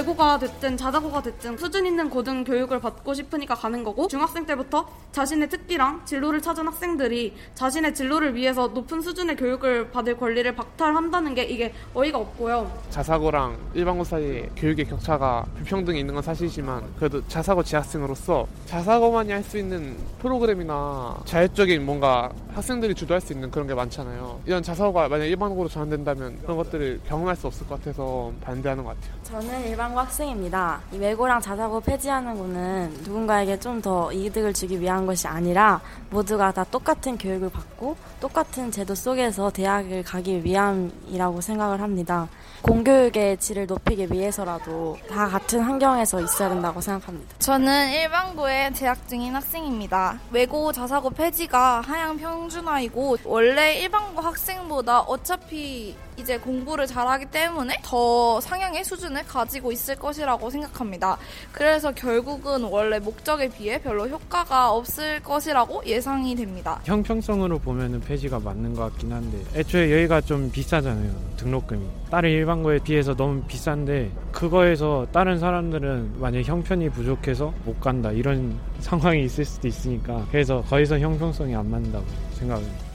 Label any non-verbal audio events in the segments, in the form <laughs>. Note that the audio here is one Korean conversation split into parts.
외고가 됐든 자사고가 됐든 수준 있는 고등 교육을 받고 싶으니까 가는 거고 중학생 때부터 자신의 특기랑 진로를 찾은 학생들이 자신의 진로를 위해서 높은 수준의 교육을 받을 권리를 박탈한다는 게 이게 어이가 없고요. 자사고랑 일반고 사이에 교육의 격차가 불평등이 있는 건 사실이지만 그래도 자사고 재학생으로서 자사고만이 할 수 있는 프로그램이나 자율적인 뭔가 학생들이 주도할 수 있는 그런 게 많잖아요. 이런 자사고가 만약 일반고로 전환된다면 그런 것들을 경험할 수 없을 것 같아서 반대하는 것 같아요. 저는 일반 고 학생입니다. 이 외고랑 자사고 폐지하는 거는 누군가에게 좀 더 이득을 주기 위한 것이 아니라 모두가 다 똑같은 교육을 받고 똑같은 제도 속에서 대학을 가기 위함이라고 생각을 합니다. 공교육의 질을 높이기 위해서라도 다 같은 환경에서 있어야 된다고 생각합니다. 저는 일반고에 재학 중인 학생입니다. 외고 자사고 폐지가 하향 평준화이고 원래 일반고 학생보다 어차피 이제 공부를 잘하기 때문에 더 상향의 수준을 가지고 있을 것이라고 생각합니다. 그래서 결국은 원래 목적에 비해 별로 효과가 없을 것이라고 예상이 됩니다. 형평성으로 보면 폐지가 맞는 것 같긴 한데 애초에 여기가 좀 비싸잖아요 등록금이 다른 일반고에 비해서 너무 비싼데 그거에서 다른 사람들은 만약 형편이 부족해서 못 간다 이런 <laughs> 상황이 있을 수도 있으니까 그래서 거기서 형평성이 안 맞는다고 생각합니다.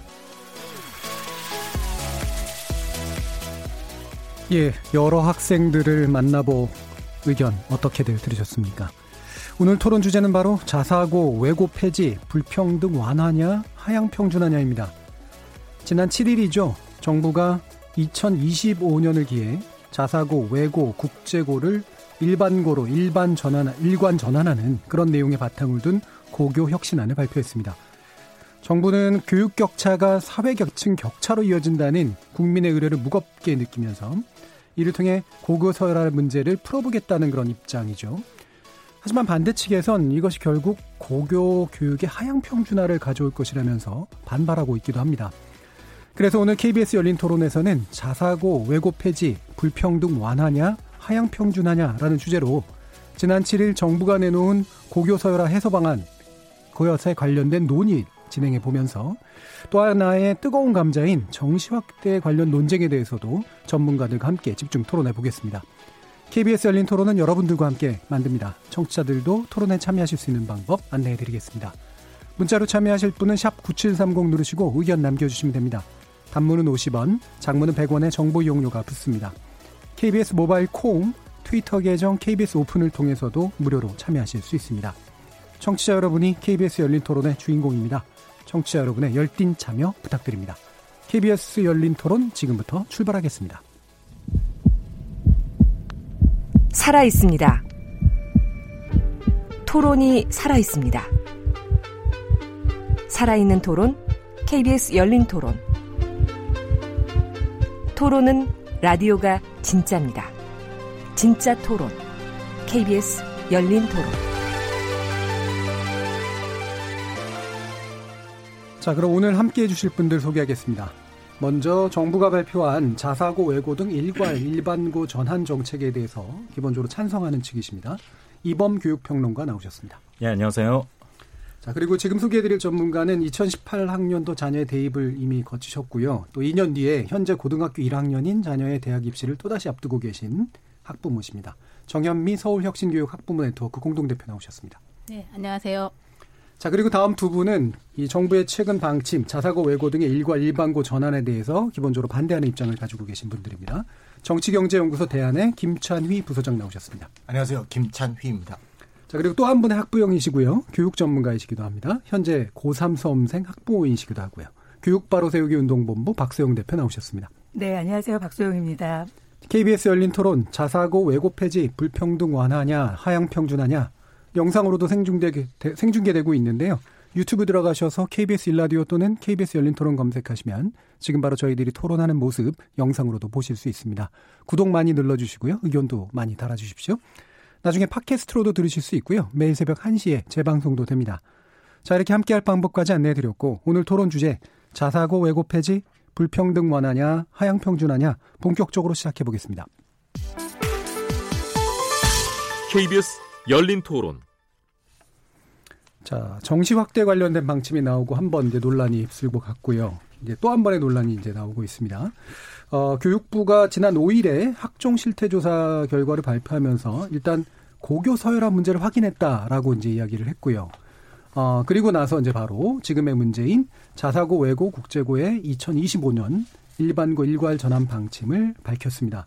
예, 여러 학생들을 만나보 의견 어떻게들 들으셨습니까? 오늘 토론 주제는 바로 자사고, 외고 폐지, 불평등 완화냐, 하향 평준화냐입니다. 지난 7일이죠. 정부가 2025년을 기해 자사고, 외고, 국제고를 일반고로 일반 전환, 일관 전환하는 그런 내용의 바탕을 둔 고교 혁신안을 발표했습니다. 정부는 교육 격차가 사회 격층 격차로 이어진다는 국민의 의뢰를 무겁게 느끼면서 이를 통해 고교 서열화 문제를 풀어보겠다는 그런 입장이죠. 하지만 반대 측에선 이것이 결국 고교 교육의 하향 평준화를 가져올 것이라면서 반발하고 있기도 합니다. 그래서 오늘 KBS 열린 토론에서는 자사고, 외고 폐지, 불평등 완화냐, 하향 평준화냐라는 주제로 지난 7일 정부가 내놓은 고교 서열화 해소 방안, 고여사에 관련된 논의 진행해 보면서 또 하나의 뜨거운 감자인 정시 확대 관련 논쟁에 대해서도 전문가들과 함께 집중 토론해 보겠습니다. KBS 열린 토론은 여러분들과 함께 만듭니다. 청취자들도 토론에 참여하실 수 있는 방법 안내해 드리겠습니다. 문자로 참여하실 분은 샵9730 누르시고 의견 남겨주시면 됩니다. 단문은 50원, 장문은 100원의 정보 이용료가 붙습니다. KBS 모바일 콩, 트위터 계정 KBS 오픈을 통해서도 무료로 참여하실 수 있습니다. 청취자 여러분이 KBS 열린 토론의 주인공입니다. 청취자 여러분의 열띤 참여 부탁드립니다. KBS 열린 토론 지금부터 출발하겠습니다. 살아 있습니다. 토론이 살아 있습니다. 살아있는 토론, KBS 열린 토론. 토론은 라디오가 진짜입니다. 진짜 토론, KBS 열린 토론. 자, 그럼 오늘 함께 해주실 분들 소개하겠습니다. 먼저 정부가 발표한 자사고, 외고 등 일괄 <clears throat> 일반고 전환 정책에 대해서 기본적으로 찬성하는 측이십니다. 이범 교육평론가 나오셨습니다. 예, 안녕하세요. 자, 그리고 지금 소개해드릴 전문가는 2018학년도 자녀의 대입을 이미 거치셨고요. 또 2년 뒤에 현재 고등학교 1학년인 자녀의 대학 입시를 또다시 앞두고 계신 학부모십니다. 정현미 서울혁신교육 학부모 네트워크 공동대표 나오셨습니다. 네, 안녕하세요. 자, 그리고 다음 두 분은 이 정부의 최근 방침, 자사고 외고 등의 일과 일반고 전환에 대해서 기본적으로 반대하는 입장을 가지고 계신 분들입니다. 정치경제연구소 대안의 김찬휘 부소장 나오셨습니다. 안녕하세요. 김찬휘입니다. 자, 그리고 또 한 분의 학부형이시고요. 교육 전문가이시기도 합니다. 현재 고3 수험생 학부모이시기도 하고요. 교육 바로 세우기 운동본부 박소영 대표 나오셨습니다. 네, 안녕하세요. 박소영입니다. KBS 열린 토론 자사고 외고 폐지 불평등 완화냐 하향 평준하냐 영상으로도 생중계, 생중계되고 있는데요. 유튜브 들어가셔서 KBS 일라디오 또는 KBS 열린 토론 검색하시면 지금 바로 저희들이 토론하는 모습 영상으로도 보실 수 있습니다. 구독 많이 눌러주시고요. 의견도 많이 달아주십시오. 나중에 팟캐스트로도 들으실 수 있고요. 매일 새벽 1시에 재방송도 됩니다. 자, 이렇게 함께할 방법까지 안내해드렸고 오늘 토론 주제 자사고 외고 폐지 불평등 완화냐 하향 평준하냐 본격적으로 시작해 보겠습니다. KBS 열린 토론. 자, 정시 확대 관련된 방침이 나오고 한 번 이제 논란이 휩쓸고 갔고요. 이제 또 한 번의 논란이 이제 나오고 있습니다. 어, 교육부가 지난 5일에 학종 실태 조사 결과를 발표하면서 일단 고교 서열화 문제를 확인했다라고 이제 이야기를 했고요. 어, 그리고 나서 이제 바로 지금의 문제인 자사고 외고 국제고의 2025년 일반고 일괄 전환 방침을 밝혔습니다.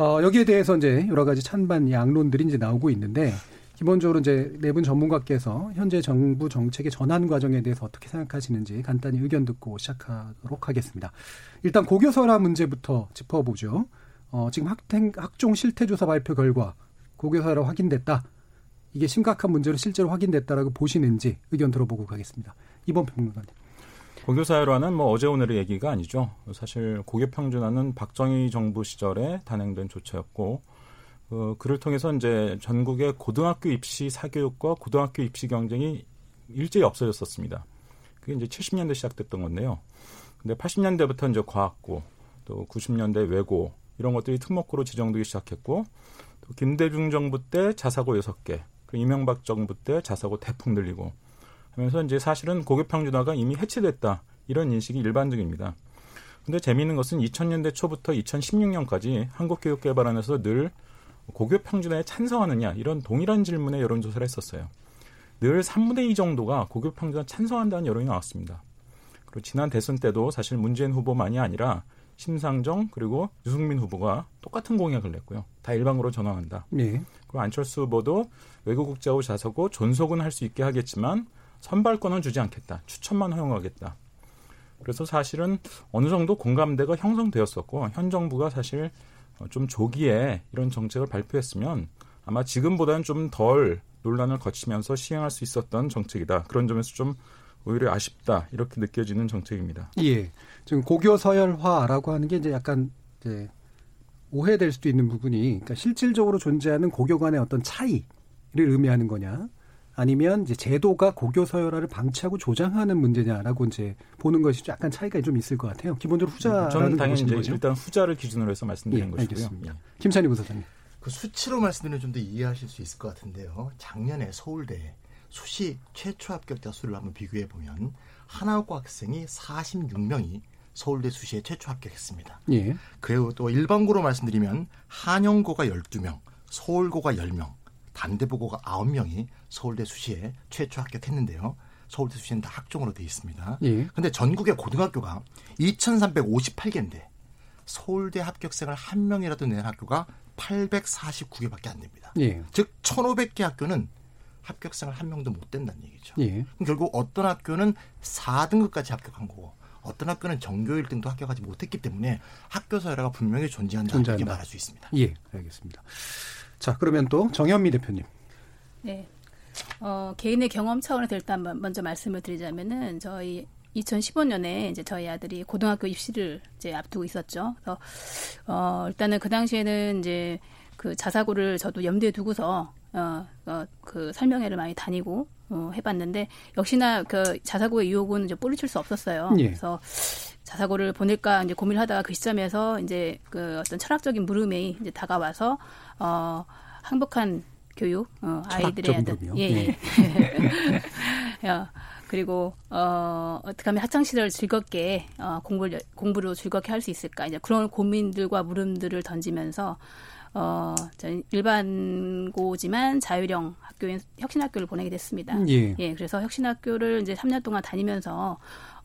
어, 여기에 대해서 이제 여러 가지 찬반 양론들이 이제 나오고 있는데 기본적으로 이제 네 분 전문가께서 현재 정부 정책의 전환 과정에 대해서 어떻게 생각하시는지 간단히 의견 듣고 시작하도록 하겠습니다. 일단 고교설화 문제부터 짚어보죠. 어, 지금 학생, 학종 실태조사 발표 결과 고교설화 확인됐다. 이게 심각한 문제로 실제로 확인됐다라고 보시는지 의견 들어보고 가겠습니다. 이번 평론가님. 고교사회화는 뭐 어제 오늘의 얘기가 아니죠. 사실 고교평준화는 박정희 정부 시절에 단행된 조처였고 어, 그를 통해서 이제 전국의 고등학교 입시 사교육과 고등학교 입시 경쟁이 일제히 없어졌었습니다. 그게 이제 70년대 시작됐던 건데요. 근데 80년대부터 이제 과학고 또 90년대 외고 이런 것들이 특목고로 지정되기 시작했고 또 김대중 정부 때 자사고 6개, 그 이명박 정부 때 자사고 대풍 들리고 하면서 이제 사실은 고교 평준화가 이미 해체됐다 이런 인식이 일반적입니다. 근데 재미있는 것은 2000년대 초부터 2016년까지 한국교육개발원에서 늘 고교 평준화에 찬성하느냐 이런 동일한 질문에 여론조사를 했었어요. 늘 3분의 2 정도가 고교 평준화 찬성한다는 여론이 나왔습니다. 그리고 지난 대선 때도 사실 문재인 후보만이 아니라 심상정 그리고 유승민 후보가 똑같은 공약을 냈고요. 다 일반으로 전환한다. 네. 그리고 안철수 후보도 외국 국자고 자서고 존속은 할 수 있게 하겠지만 선발권은 주지 않겠다. 추천만 허용하겠다. 그래서 사실은 어느 정도 공감대가 형성되었었고 현 정부가 사실 어, 좀 조기에 이런 정책을 발표했으면 아마 지금보다는 좀 덜 논란을 거치면서 시행할 수 있었던 정책이다. 그런 점에서 좀 오히려 아쉽다 이렇게 느껴지는 정책입니다. 예, 지금 고교 서열화라고 하는 게 이제 약간 이제 오해될 수도 있는 부분이 그러니까 실질적으로 존재하는 고교 간의 어떤 차이를 의미하는 거냐, 아니면 이제 제도가 고교 서열화를 방치하고 조장하는 문제냐라고 이제 보는 것이 약간 차이가 좀 있을 것 같아요. 기본적으로 후자라는 저는 당연히 이제 거죠? 일단 후자를 기준으로 해서 말씀드리는 예, 것이고요. 알겠습니다. 김찬희 부사장님. 그 수치로 말씀드리면 좀 더 이해하실 수 있을 것 같은데요. 작년에 서울대 수시 최초 합격자 수를 한번 비교해 보면 하나고 학생이 46명이 서울대 수시에 최초 합격했습니다. 예. 그리고 또 일반고로 말씀드리면 한영고가 12명, 서울고가 10명, 단대부고가 9명이 서울대 수시에 최초 합격했는데요. 서울대 수시는 다 학종으로 돼 있습니다. 예. 근데 전국의 고등학교가 2,358개인데 서울대 합격생을 한 명이라도 낸 학교가 849개밖에 안 됩니다. 예. 즉 1,500개 학교는 합격생을 한 명도 못 된다는 얘기죠. 예. 그럼 결국 어떤 학교는 4등급까지 합격한 거고 어떤 학교는 전교 1등도 합격하지 못했기 때문에 학교 서열화가 분명히 존재한다 이렇게 존재한다. 말할 수 있습니다. 예, 알겠습니다. 자, 그러면 또 정현미 대표님. 네. 어, 개인의 경험 차원에서 일단 먼- 먼저 말씀을 드리자면은 저희 2015년에 이제 저희 아들이 고등학교 입시를 이제 앞두고 있었죠. 그래서 어, 일단은 그 당시에는 이제 그 자사고를 저도 염두에 두고서 어, 어, 그 설명회를 많이 다니고 어, 해봤는데 역시나 그 자사고의 유혹은 이제 뿌리칠 수 없었어요. 예. 그래서 자사고를 보낼까 이제 고민을 하다가 그 시점에서 이제 그 어떤 철학적인 물음이 이제 다가와서 어, 행복한 교육 어, 아이들의 물음이요? 예, 네. 예. 야, <laughs> 그리고 어 어떻게 하면 학창 시절을 즐겁게 어 공부를 공부로 즐겁게 할 수 있을까 이제 그런 고민들과 물음들을 던지면서 어 저는 일반고지만 자율형 학교인 혁신학교를 보내게 됐습니다. 예. 예, 그래서 혁신학교를 이제 3년 동안 다니면서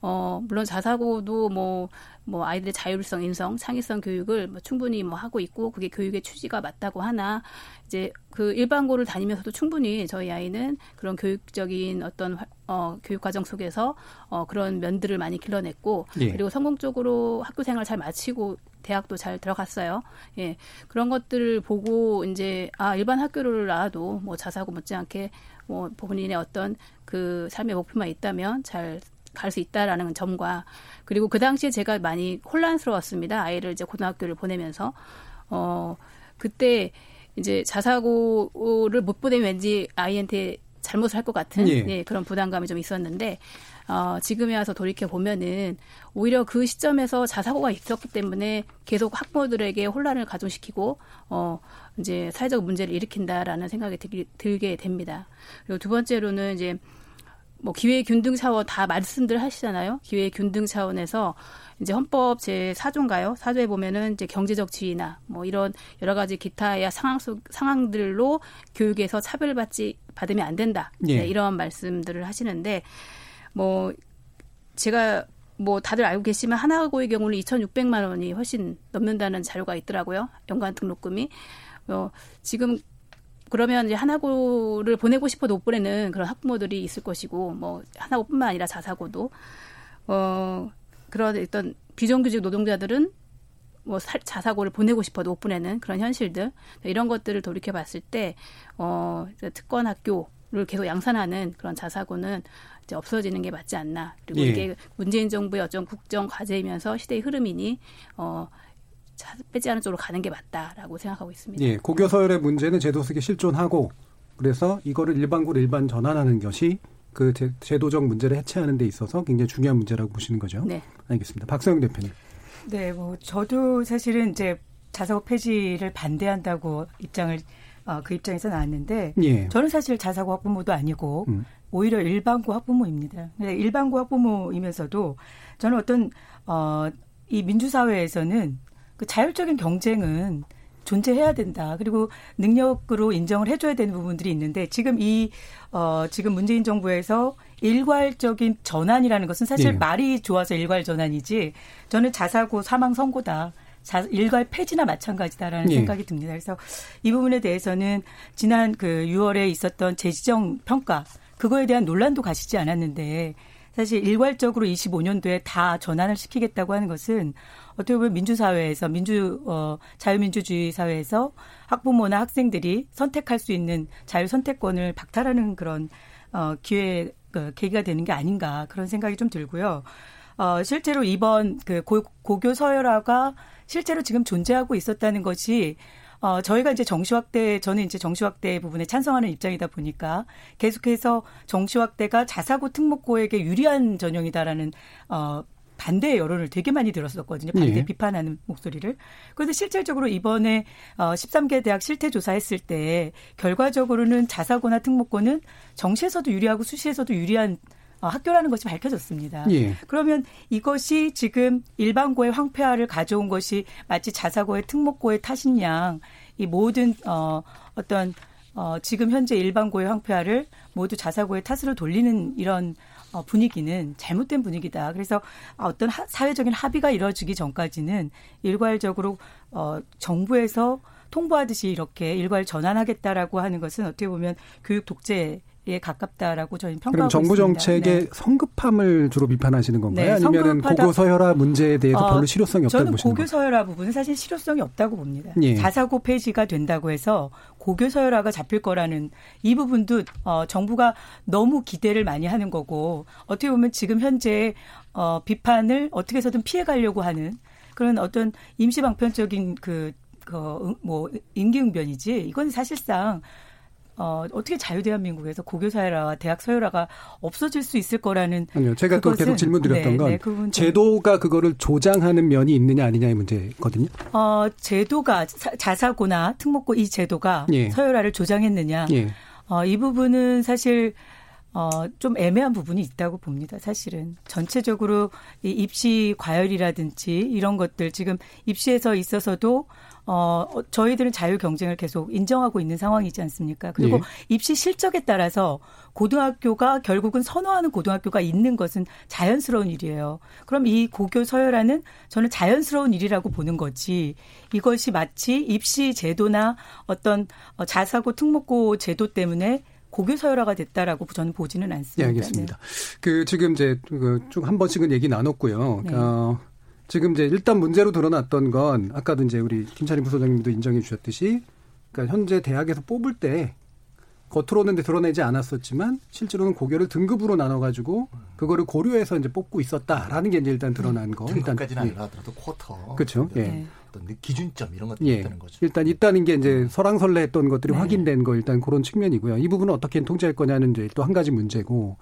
어 물론 자사고도 뭐 뭐 아이들의 자율성, 인성, 창의성 교육을 뭐 충분히 뭐 하고 있고 그게 교육의 취지가 맞다고 하나 이제 그 일반고를 다니면서도 충분히 저희 아이는 그런 교육적인 어떤 화- 어 교육 과정 속에서 어 그런 면들을 많이 길러냈고 예. 그리고 성공적으로 학교 생활 잘 마치고 대학도 잘 들어갔어요. 예. 그런 것들을 보고 이제 아 일반 학교를 나와도 뭐 자사고 못지않게 뭐 본인의 어떤 그 삶의 목표만 있다면 잘 갈 수 있다라는 점과 그리고 그 당시에 제가 많이 혼란스러웠습니다. 아이를 이제 고등학교를 보내면서 어 그때 이제 자사고를 못 보내면 왠지 아이한테 잘못을 할 것 같은 예. 예, 그런 부담감이 좀 있었는데 어, 지금에 와서 돌이켜 보면은 오히려 그 시점에서 자사고가 있었기 때문에 계속 학부모들에게 혼란을 가중시키고 어 이제 사회적 문제를 일으킨다라는 생각이 들, 들게 됩니다. 그리고 두 번째로는 이제 뭐 기회 균등 차원 다 말씀들 하시잖아요. 기회 균등 차원에서 이제 헌법 제 4조인가요? 4조에 보면은 이제 경제적 지위나 뭐 이런 여러 가지 기타의 상황 속 상황들로 교육에서 차별받지 받으면 안 된다. 예. 네, 이런 말씀들을 하시는데 뭐 제가 뭐 다들 알고 계시면 하나고의 경우는 2,600만 원이 훨씬 넘는다는 자료가 있더라고요. 연간 등록금이. 어, 지금 그러면 이제 하나고를 보내고 싶어도 못 보내는 그런 학부모들이 있을 것이고 뭐 하나고뿐만 아니라 자사고도. 어 그런 어떤 비정규직 노동자들은 뭐 사- 자사고를 보내고 싶어도 못 보내는 그런 현실들. 이런 것들을 돌이켜 봤을 때 어 특권 학교를 계속 양산하는 그런 자사고는 이제 없어지는 게 맞지 않나. 그리고 예. 이게 문재인 정부의 어떤 국정 과제이면서 시대의 흐름이니 어 자- 빼지 않은 쪽으로 가는 게 맞다라고 생각하고 있습니다. 예, 고교 서열의 문제는 제도 속에 실존하고 그래서 이거를 일반고로 일반 전환하는 것이 그 제- 제도적 문제를 해체하는 데 있어서 굉장히 중요한 문제라고 보시는 거죠. 네. 알겠습니다. 박서영 대표님. 네, 뭐 저도 사실은 이제 자사고 폐지를 반대한다고 입장을 어, 그 입장에서 나왔는데 예. 저는 사실 자사고 학부모도 아니고 음. 오히려 일반고 학부모입니다. 근데 일반고 학부모이면서도 저는 어떤 어, 이 민주사회에서는 그 자율적인 경쟁은 존재해야 된다. 그리고 능력으로 인정을 해줘야 되는 부분들이 있는데 지금 이 어, 지금 문재인 정부에서 일괄적인 전환이라는 것은 사실 예. 말이 좋아서 일괄 전환이지 저는 자사고 사망 선고다. 자, 일괄 폐지나 마찬가지다라는 예. 생각이 듭니다. 그래서 이 부분에 대해서는 지난 그 6월에 있었던 재지정 평가 그거에 대한 논란도 가시지 않았는데 사실 일괄적으로 25년도에 다 전환을 시키겠다고 하는 것은 어떻게 보면 민주사회에서 민주 어 자유민주주의 사회에서 학부모나 학생들이 선택할 수 있는 자유 선택권을 박탈하는 그런 어 기회 그 계기가 되는 게 아닌가 그런 생각이 좀 들고요. 어 실제로 이번 그 고, 고교 서열화가 실제로 지금 존재하고 있었다는 것이 어, 저희가 이제 정시확대, 저는 이제 정시확대 부분에 찬성하는 입장이다 보니까 계속해서 정시확대가 자사고 특목고에게 유리한 전형이다라는, 어, 반대 여론을 되게 많이 들었었거든요. 반대 예. 비판하는 목소리를. 그런데 실질적으로 이번에 어 13개 대학 실태 조사했을 때 결과적으로는 자사고나 특목고는 정시에서도 유리하고 수시에서도 유리한 어, 학교라는 것이 밝혀졌습니다. 예. 그러면 이것이 지금 일반고의 황폐화를 가져온 것이 마치 자사고의 특목고의 탓인 양, 이 모든, 어, 어떤, 어, 지금 현재 일반고의 황폐화를 모두 자사고의 탓으로 돌리는 이런 어, 분위기는 잘못된 분위기다. 그래서 어떤 하, 사회적인 합의가 이루어지기 전까지는 일괄적으로 어, 정부에서 통보하듯이 이렇게 일괄 전환하겠다라고 하는 것은 어떻게 보면 교육 독재 에 가깝다라고 저희는 평가하고 그럼 정부 있습니다. 정책의 네. 성급함을 주로 비판하시는 건가요? 네, 아니면 고교 서열화 문제에 대해서 어, 별로 실효성이 없다고 저는 보시는 고교 건가요? 서열화 부분은 사실 실효성이 없다고 봅니다. 예. 자사고 폐지가 된다고 해서 고교 서열화가 잡힐 거라는 이 부분도 어, 정부가 너무 기대를 많이 하는 거고 어떻게 보면 지금 현재 어, 비판을 어떻게 해서든 피해 가려고 하는 그런 어떤 임시방편적인 그, 그, 응- 뭐, 임기응변이지. 이건 사실상 어, 어떻게 자유 대한민국에서 고교 서열화와 대학 서열화가 없어질 수 있을 거라는 아니요. 제가 또 계속 질문 드렸던 네, 건 네, 그 제도가 그거를 조장하는 면이 있느냐 아니냐의 문제거든요. 어, 제도가 자- 자사고나 특목고 이 제도가 예. 서열화를 조장했느냐. 예. 어, 이 부분은 사실 어, 좀 애매한 부분이 있다고 봅니다. 사실은 전체적으로 이 입시 과열이라든지 이런 것들 지금 입시에서 있어서도 어, 어, 저희들은 자유 경쟁을 계속 인정하고 있는 상황이지 않습니까? 그리고 예. 입시 실적에 따라서 고등학교가 결국은 선호하는 고등학교가 있는 것은 자연스러운 일이에요. 그럼 이 고교 서열화는 저는 자연스러운 일이라고 보는 거지. 이것이 마치 입시 제도나 어떤 어, 자사고 특목고 제도 때문에 고교 서열화가 됐다라고 저는 보지는 않습니다. 예, 알겠습니다. 그 지금 이제 쭉한 번씩은 얘기 나눴고요. 네. 어, 지금 이제 일단 문제로 드러났던 건 아까도 이제 우리 김찬희 부소장님도 인정해 주셨듯이 그러니까 현재 대학에서 뽑을 때 겉으로는 드러내지 않았었지만 실제로는 고교를 등급으로 나눠가지고 그거를 고려해서 이제 뽑고 있었다라는 게 이제 일단 드러난 거. 등급까지는 일단, 아니라도 쿼터. 그렇죠. 예. 네. 어떤 기준점 이런 것들이 예. 있다는 거죠. 일단 있다는 게 이제 설왕설래했던 것들이 네. 확인된 거 일단 그런 측면이고요. 이 부분은 어떻게 통제할 거냐는 이제 또 한 가지 문제고.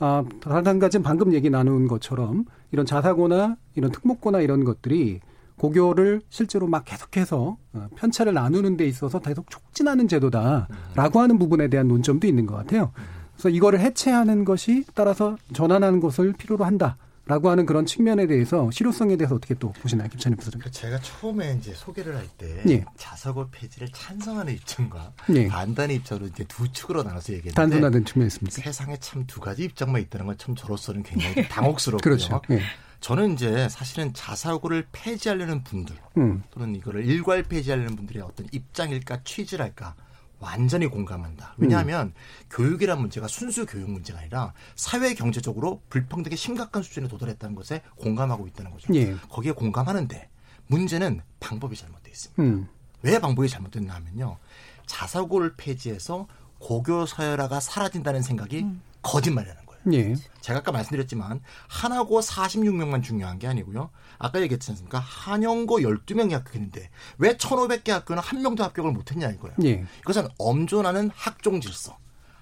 아, 한 가지는 방금 얘기 나눈 것처럼 이런 자사고나 이런 특목고나 이런 것들이 고교를 실제로 막 계속해서 어, 편차를 나누는 데 있어서 계속 촉진하는 제도다라고 하는 부분에 대한 논점도 있는 것 같아요. 그래서 이거를 해체하는 것이 따라서 전환하는 것을 필요로 한다 라고 하는 그런 측면에 대해서 실효성에 대해서 어떻게 또 보시나요, 김찬희 부사장? 그 제가 처음에 이제 소개를 할때 예. 자사고 폐지를 찬성하는 입장과 예. 반대의 입장으로 이제 두 축으로 나눠서 얘기했는데 단순화된 측면이 있습니다. 세상에 참 두 가지 입장만 있다는 건 참 저로서는 굉장히 당혹스럽고요. <laughs> 그렇죠. 예. 저는 이제 사실은 자사고를 폐지하려는 분들 음. 또는 이거를 일괄 폐지하려는 분들의 어떤 입장일까 취지랄까 완전히 공감한다. 왜냐하면 교육이란 문제가 순수 교육 문제가 아니라 사회 경제적으로 불평등의 심각한 수준에 도달했다는 것에 공감하고 있다는 거죠. 예. 거기에 공감하는데 문제는 방법이 잘못되어 있습니다. 음. 왜 방법이 잘못됐나 하면요. 자사고를 폐지해서 고교 서열화가 사라진다는 생각이 거짓말이라는 거 예요. 예. 제가 아까 말씀드렸지만 한하고 46명만 중요한 게 아니고요. 아까 얘기했지 않습니까? 한영고 12명이 합격했는데 왜 1,500개 학교는 한 명도 합격을 못했냐 이거예요. 예. 이것은 엄존하는 학종 질서.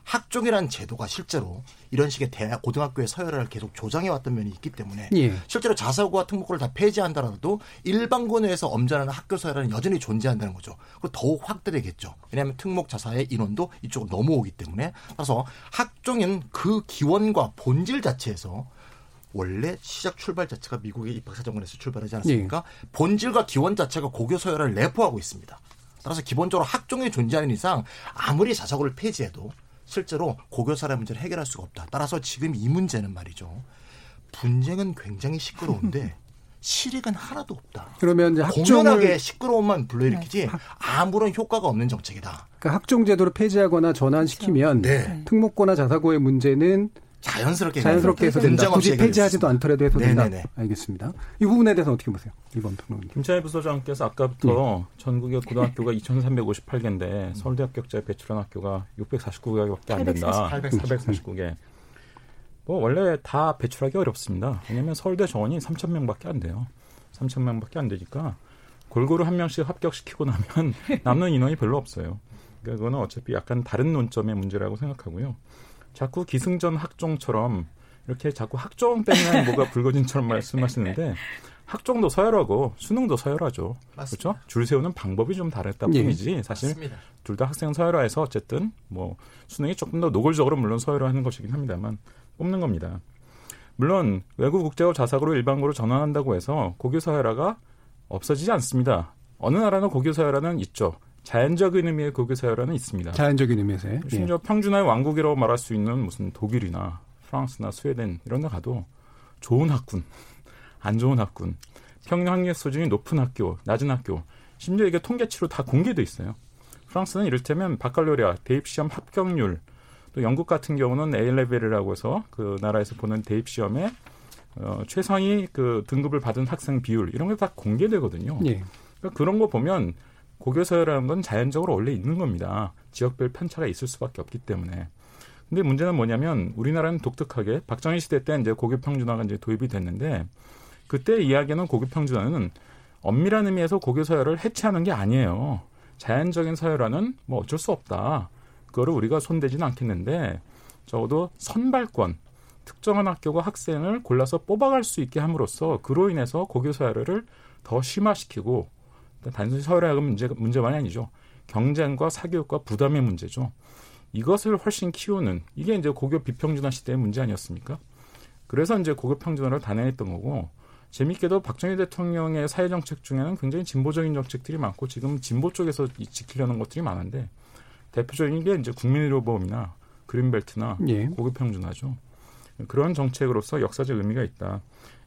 학종이라는 제도가 실제로 이런 식의 대학 고등학교의 서열을 계속 조장해 왔던 면이 있기 때문에 예. 실제로 자사고와 특목고를 다 폐지한다라도 일반고 내에서 엄전하는 학교 서열은 여전히 존재한다는 거죠. 그리고 더욱 확대되겠죠. 왜냐하면 특목 자사의 인원도 이쪽으로 넘어오기 때문에 따라서 학종인 그 기원과 본질 자체에서 원래 시작 출발 자체가 미국의 입학사정관에서 출발하지 않았습니까? 본질과 기원 자체가 고교 서열을 내포하고 있습니다. 따라서 기본적으로 학종이 존재하는 이상 아무리 자사고를 폐지해도 실제로 고교 사회 문제를 해결할 수가 없다. 따라서 지금 이 문제는 말이죠. 분쟁은 굉장히 시끄러운데 <laughs> 실익은 하나도 없다. 그러면 이제 공연하게 학종을 시끄러움만 불러일으키지 아무런 효과가 없는 정책이다. 그러니까 학종 제도를 폐지하거나 전환시키면 네. 특목고나 자사고의 문제는 자연스럽게 자연스럽게 해서 된다. 굳이 폐지하지도. 않더라도 해서 된다. 네네네. 알겠습니다. 이 부분에 대해서 어떻게 보세요? 이번 평론님. 김찬희 부소장께서 아까부터 전국의 고등학교가 2,358개인데 서울대 합격자 배출한 학교가 649개밖에 안 된다. 849개. 뭐 원래 다 배출하기 어렵습니다. 왜냐하면 서울대 정원이 3,000명밖에 안 돼요. 3,000명밖에 안 되니까 골고루 한 명씩 합격시키고 나면 <laughs> 남는 인원이 별로 없어요. 그러니까 그거는 어차피 약간 다른 논점의 문제라고 생각하고요. 자꾸 기승전 학종처럼 이렇게 자꾸 학종 때문에 <laughs> 뭐가 불거진처럼 말씀하시는데 학종도 서열하고 수능도 서열하죠. 맞습니다. 그렇죠? 줄 세우는 방법이 좀 다르다 예. 뿐이지 사실. 둘 다 학생 서열화해서 어쨌든 뭐 수능이 조금 더 노골적으로 물론 서열화하는 것이긴 합니다만 뽑는 겁니다. 물론 외국 국제고 자사고로 일반고로 전환한다고 해서 고교 서열화가 없어지지 않습니다. 어느 나라는 고교 서열화는 있죠. 자연적인 의미의 고교 서열화는 있습니다. 자연적인 의미에서요. 예. 심지어 평준화의 왕국이라고 말할 수 있는 무슨 독일이나 프랑스나 스웨덴 이런 데 가도 좋은 학군, 안 좋은 학군, 평균 학력 수준이 높은 학교, 낮은 학교, 심지어 이게 통계치로 다 공개돼 있어요. 프랑스는 이를테면 바칼로리아 대입 시험 합격률, 또 영국 같은 경우는 A 레벨이라고 해서 그 나라에서 보는 대입 시험에 어, 최상위 그 등급을 받은 학생 비율 이런 게 다 공개되거든요. 예. 그러니까 그런 거 보면 고교서열이라는 건 자연적으로 원래 있는 겁니다. 지역별 편차가 있을 수밖에 없기 때문에. 근데 문제는 뭐냐면 우리나라는 독특하게 박정희 시대 때 이제 고교 평준화가 이제 도입이 됐는데 그때 이야기하는 고교 평준화는 엄밀한 의미에서 고교 서열을 해체하는 게 아니에요. 자연적인 서열화는 뭐 어쩔 수 없다. 그거를 우리가 손대지는 않겠는데 적어도 선발권 특정한 학교가 학생을 골라서 뽑아갈 수 있게 함으로써 그로 인해서 고교 서열을 더 심화시키고 단순히 서열화가 문제, 문제만이 아니죠. 경쟁과 사교육과 부담의 문제죠. 이것을 훨씬 키우는 이게 이제 고교 비평준화 시대의 문제 아니었습니까? 그래서 이제 고교 평준화를 단행했던 거고 재밌게도 박정희 대통령의 사회 정책 중에는 굉장히 진보적인 정책들이 많고 지금 진보 쪽에서 이- 지키려는 것들이 많은데 대표적인 게 이제 국민의료보험이나 그린벨트나 예. 고교 평준화죠. 그런 정책으로서 역사적 의미가 있다.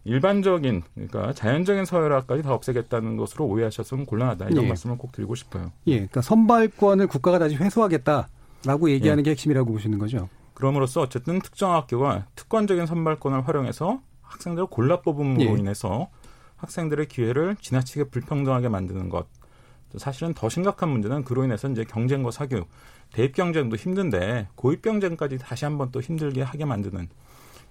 일반적인 그러니까 자연적인 서열화까지 다 없애겠다는 것으로 오해하셔서는 곤란하다 이런 예. 말씀을 꼭 드리고 싶어요. 예. 그러니까 선발권을 국가가 다시 회수하겠다라고 얘기하는 게 핵심이라고 보시는 거죠. 그럼으로써 어쨌든 특정 학교가 특권적인 선발권을 활용해서 학생들을 골라 뽑음으로 예. 인해서 학생들의 기회를 지나치게 불평등하게 만드는 것 사실은 더 심각한 문제는 그로 인해서 이제 경쟁과 사교육, 대입 경쟁도 힘든데 고입 경쟁까지 다시 한번 또 힘들게 하게 만드는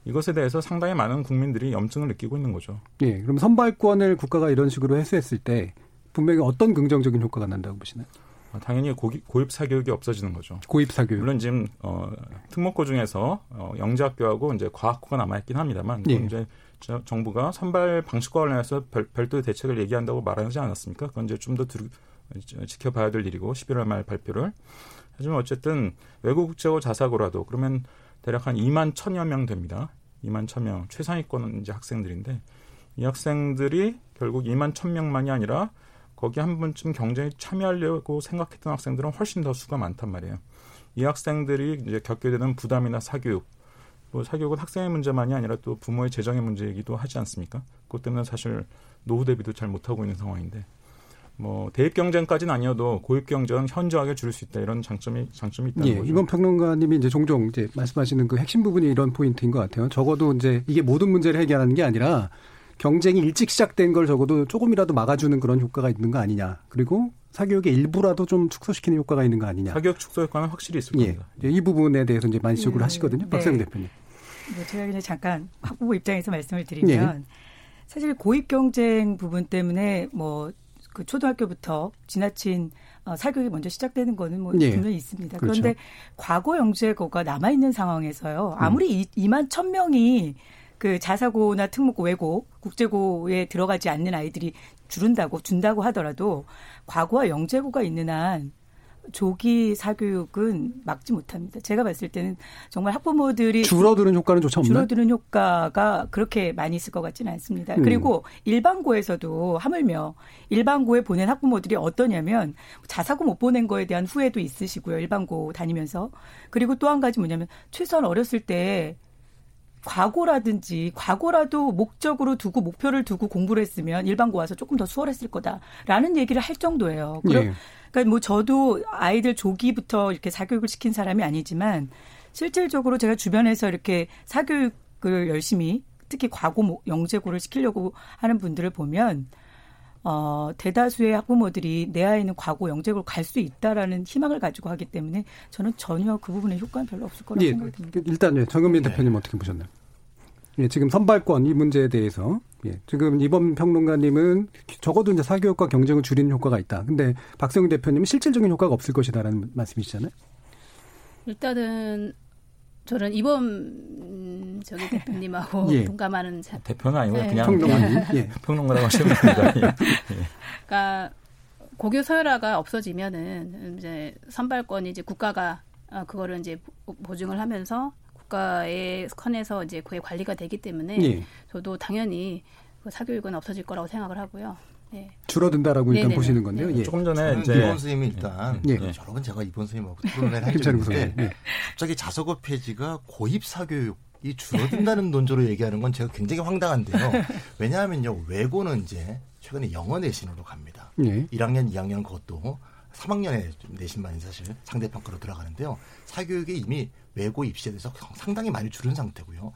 이것에 대해서 상당히 많은 국민들이 염증을 느끼고 있는 거죠. 예, 그럼 선발권을 국가가 이런 식으로 해소했을 때 분명히 어떤 긍정적인 효과가 난다고 보시나요? 어, 당연히 고기, 고입 사교육이 없어지는 거죠. 고입 사교육. 물론 지금 어, 특목고 중에서 어, 영재학교하고 이제 과학고가 남아있긴 합니다만 예. 이제 저, 정부가 선발 방식과 관련해서 별, 별도 대책을 얘기한다고 말하지 않았습니까? 그건 이제 좀 더 지켜봐야 될 일이고 11월 말 발표를 하지만 어쨌든 외국 국제고 자사고라도 그러면 대략 한 2만 천여 명 됩니다. 2만 천명 최상위권은 이제 학생들인데 이 학생들이 결국 2만 천 명만이 아니라 거기 한 번쯤 경쟁에 참여하려고 생각했던 학생들은 훨씬 더 수가 많단 말이에요. 이 학생들이 이제 겪게 되는 부담이나 사교육, 뭐 사교육은 학생의 문제만이 아니라 또 부모의 재정의 문제이기도 하지 않습니까? 그것 때문에 사실 노후 대비도 잘 못하고 있는 상황인데 뭐 대입 경쟁까지는 아니어도 고입 경쟁은 현저하게 줄일 수 있다 이런 장점이 장점이 있다는 예, 거죠. 이번 평론가님이 이제 종종 이제 말씀하시는 그 핵심 부분이 이런 포인트인 것 같아요. 적어도 이제 이게 모든 문제를 해결하는 게 아니라 경쟁이 일찍 시작된 걸 적어도 조금이라도 막아주는 그런 효과가 있는 거 아니냐. 그리고 사교육의 일부라도 좀 축소시키는 효과가 있는 거 아니냐. 사교육 축소 효과는 확실히 있을 예, 겁니다. 예, 이 부분에 대해서 이제 많이 지적을 예, 하시거든요. 네. 박세웅 대표님. 뭐 제가 그냥 잠깐 학부모 입장에서 말씀을 드리면 사실 고입 경쟁 부분 때문에 뭐 그 초등학교부터 지나친 어, 사교육이 먼저 시작되는 거는 뭐 예. 분명히 있습니다. 그렇죠. 그런데 과거 영재고가 남아 있는 상황에서요. 아무리 이 2만 1000명이 그 자사고나 특목고 외고 국제고에 들어가지 않는 아이들이 줄은다고 준다고 하더라도 과거와 영재고가 있는 한 조기 사교육은 막지 못합니다. 제가 봤을 때는 정말 학부모들이 줄어드는 효과는 조차 없나요? 줄어드는 효과가 그렇게 많이 있을 것 같지는 않습니다. 음. 그리고 일반고에서도 하물며 일반고에 보낸 학부모들이 어떠냐면 자사고 못 보낸 거에 대한 후회도 있으시고요. 일반고 다니면서. 그리고 또 한 가지 뭐냐면 최소한 어렸을 때 과거라든지 과거라도 목적으로 두고 목표를 두고 공부를 했으면 일반고 와서 조금 더 수월했을 거다라는 얘기를 할 정도예요. 그러, 예. 그러니까 뭐 저도 아이들 조기부터 이렇게 사교육을 시킨 사람이 아니지만 실질적으로 제가 주변에서 이렇게 사교육을 열심히 특히 과고 모- 영재고를 시키려고 하는 분들을 보면 어, 대다수의 학부모들이 내 아이는 과고 영재고를 갈 수 있다라는 희망을 가지고 하기 때문에 저는 전혀 그 부분에 효과는 별로 없을 거라고 예, 생각이 듭니다. 일단 예, 정은민 네. 대표님 어떻게 보셨나요? 예, 지금 선발권 이 문제에 대해서 예, 지금 이번 평론가님은 적어도 이제 사교육과 경쟁을 줄이는 효과가 있다. 근데 박성윤 대표님은 실질적인 효과가 없을 것이다라는 말씀이시잖아요. 일단은 저는 이번 음, 저기 <laughs> 대표님하고 예. 동감하는 자, 대표는 아니고 네. 그냥 평론가님. 예. <laughs> 평론가라고 하시면 됩니다. 예. 그러니까 고교 서열화가 없어지면은 이제 선발권이 이제 국가가 어, 그거를 이제 보- 보증을 하면서 국가의 선에서 이제 그의 관리가 되기 때문에 예. 저도 당연히 그 사교육은 없어질 거라고 생각을 하고요. 네. 줄어든다라고 일단 네네네. 보시는 건데요. 예. 조금 전에 저는 이제 이번 선생님이 일단 예. 여러 번 제가 이번 선생님하고 토론을 한 적이 괜찮은 있는데 구성이에요. 예. 갑자기 자석어 폐지가 고입 사교육 이 줄어든다는 <laughs> 논조로 얘기하는 건 제가 굉장히 황당한데요. <laughs> 왜냐하면요 외고는 이제 최근에 영어 내신으로 갑니다. 예. 1학년, 2학년 그것도 3학년에 내신만이 사실 상대평가로 들어가는데요. 사교육이 이미 외고 입시에 대해서 상당히 많이 줄은 상태고요.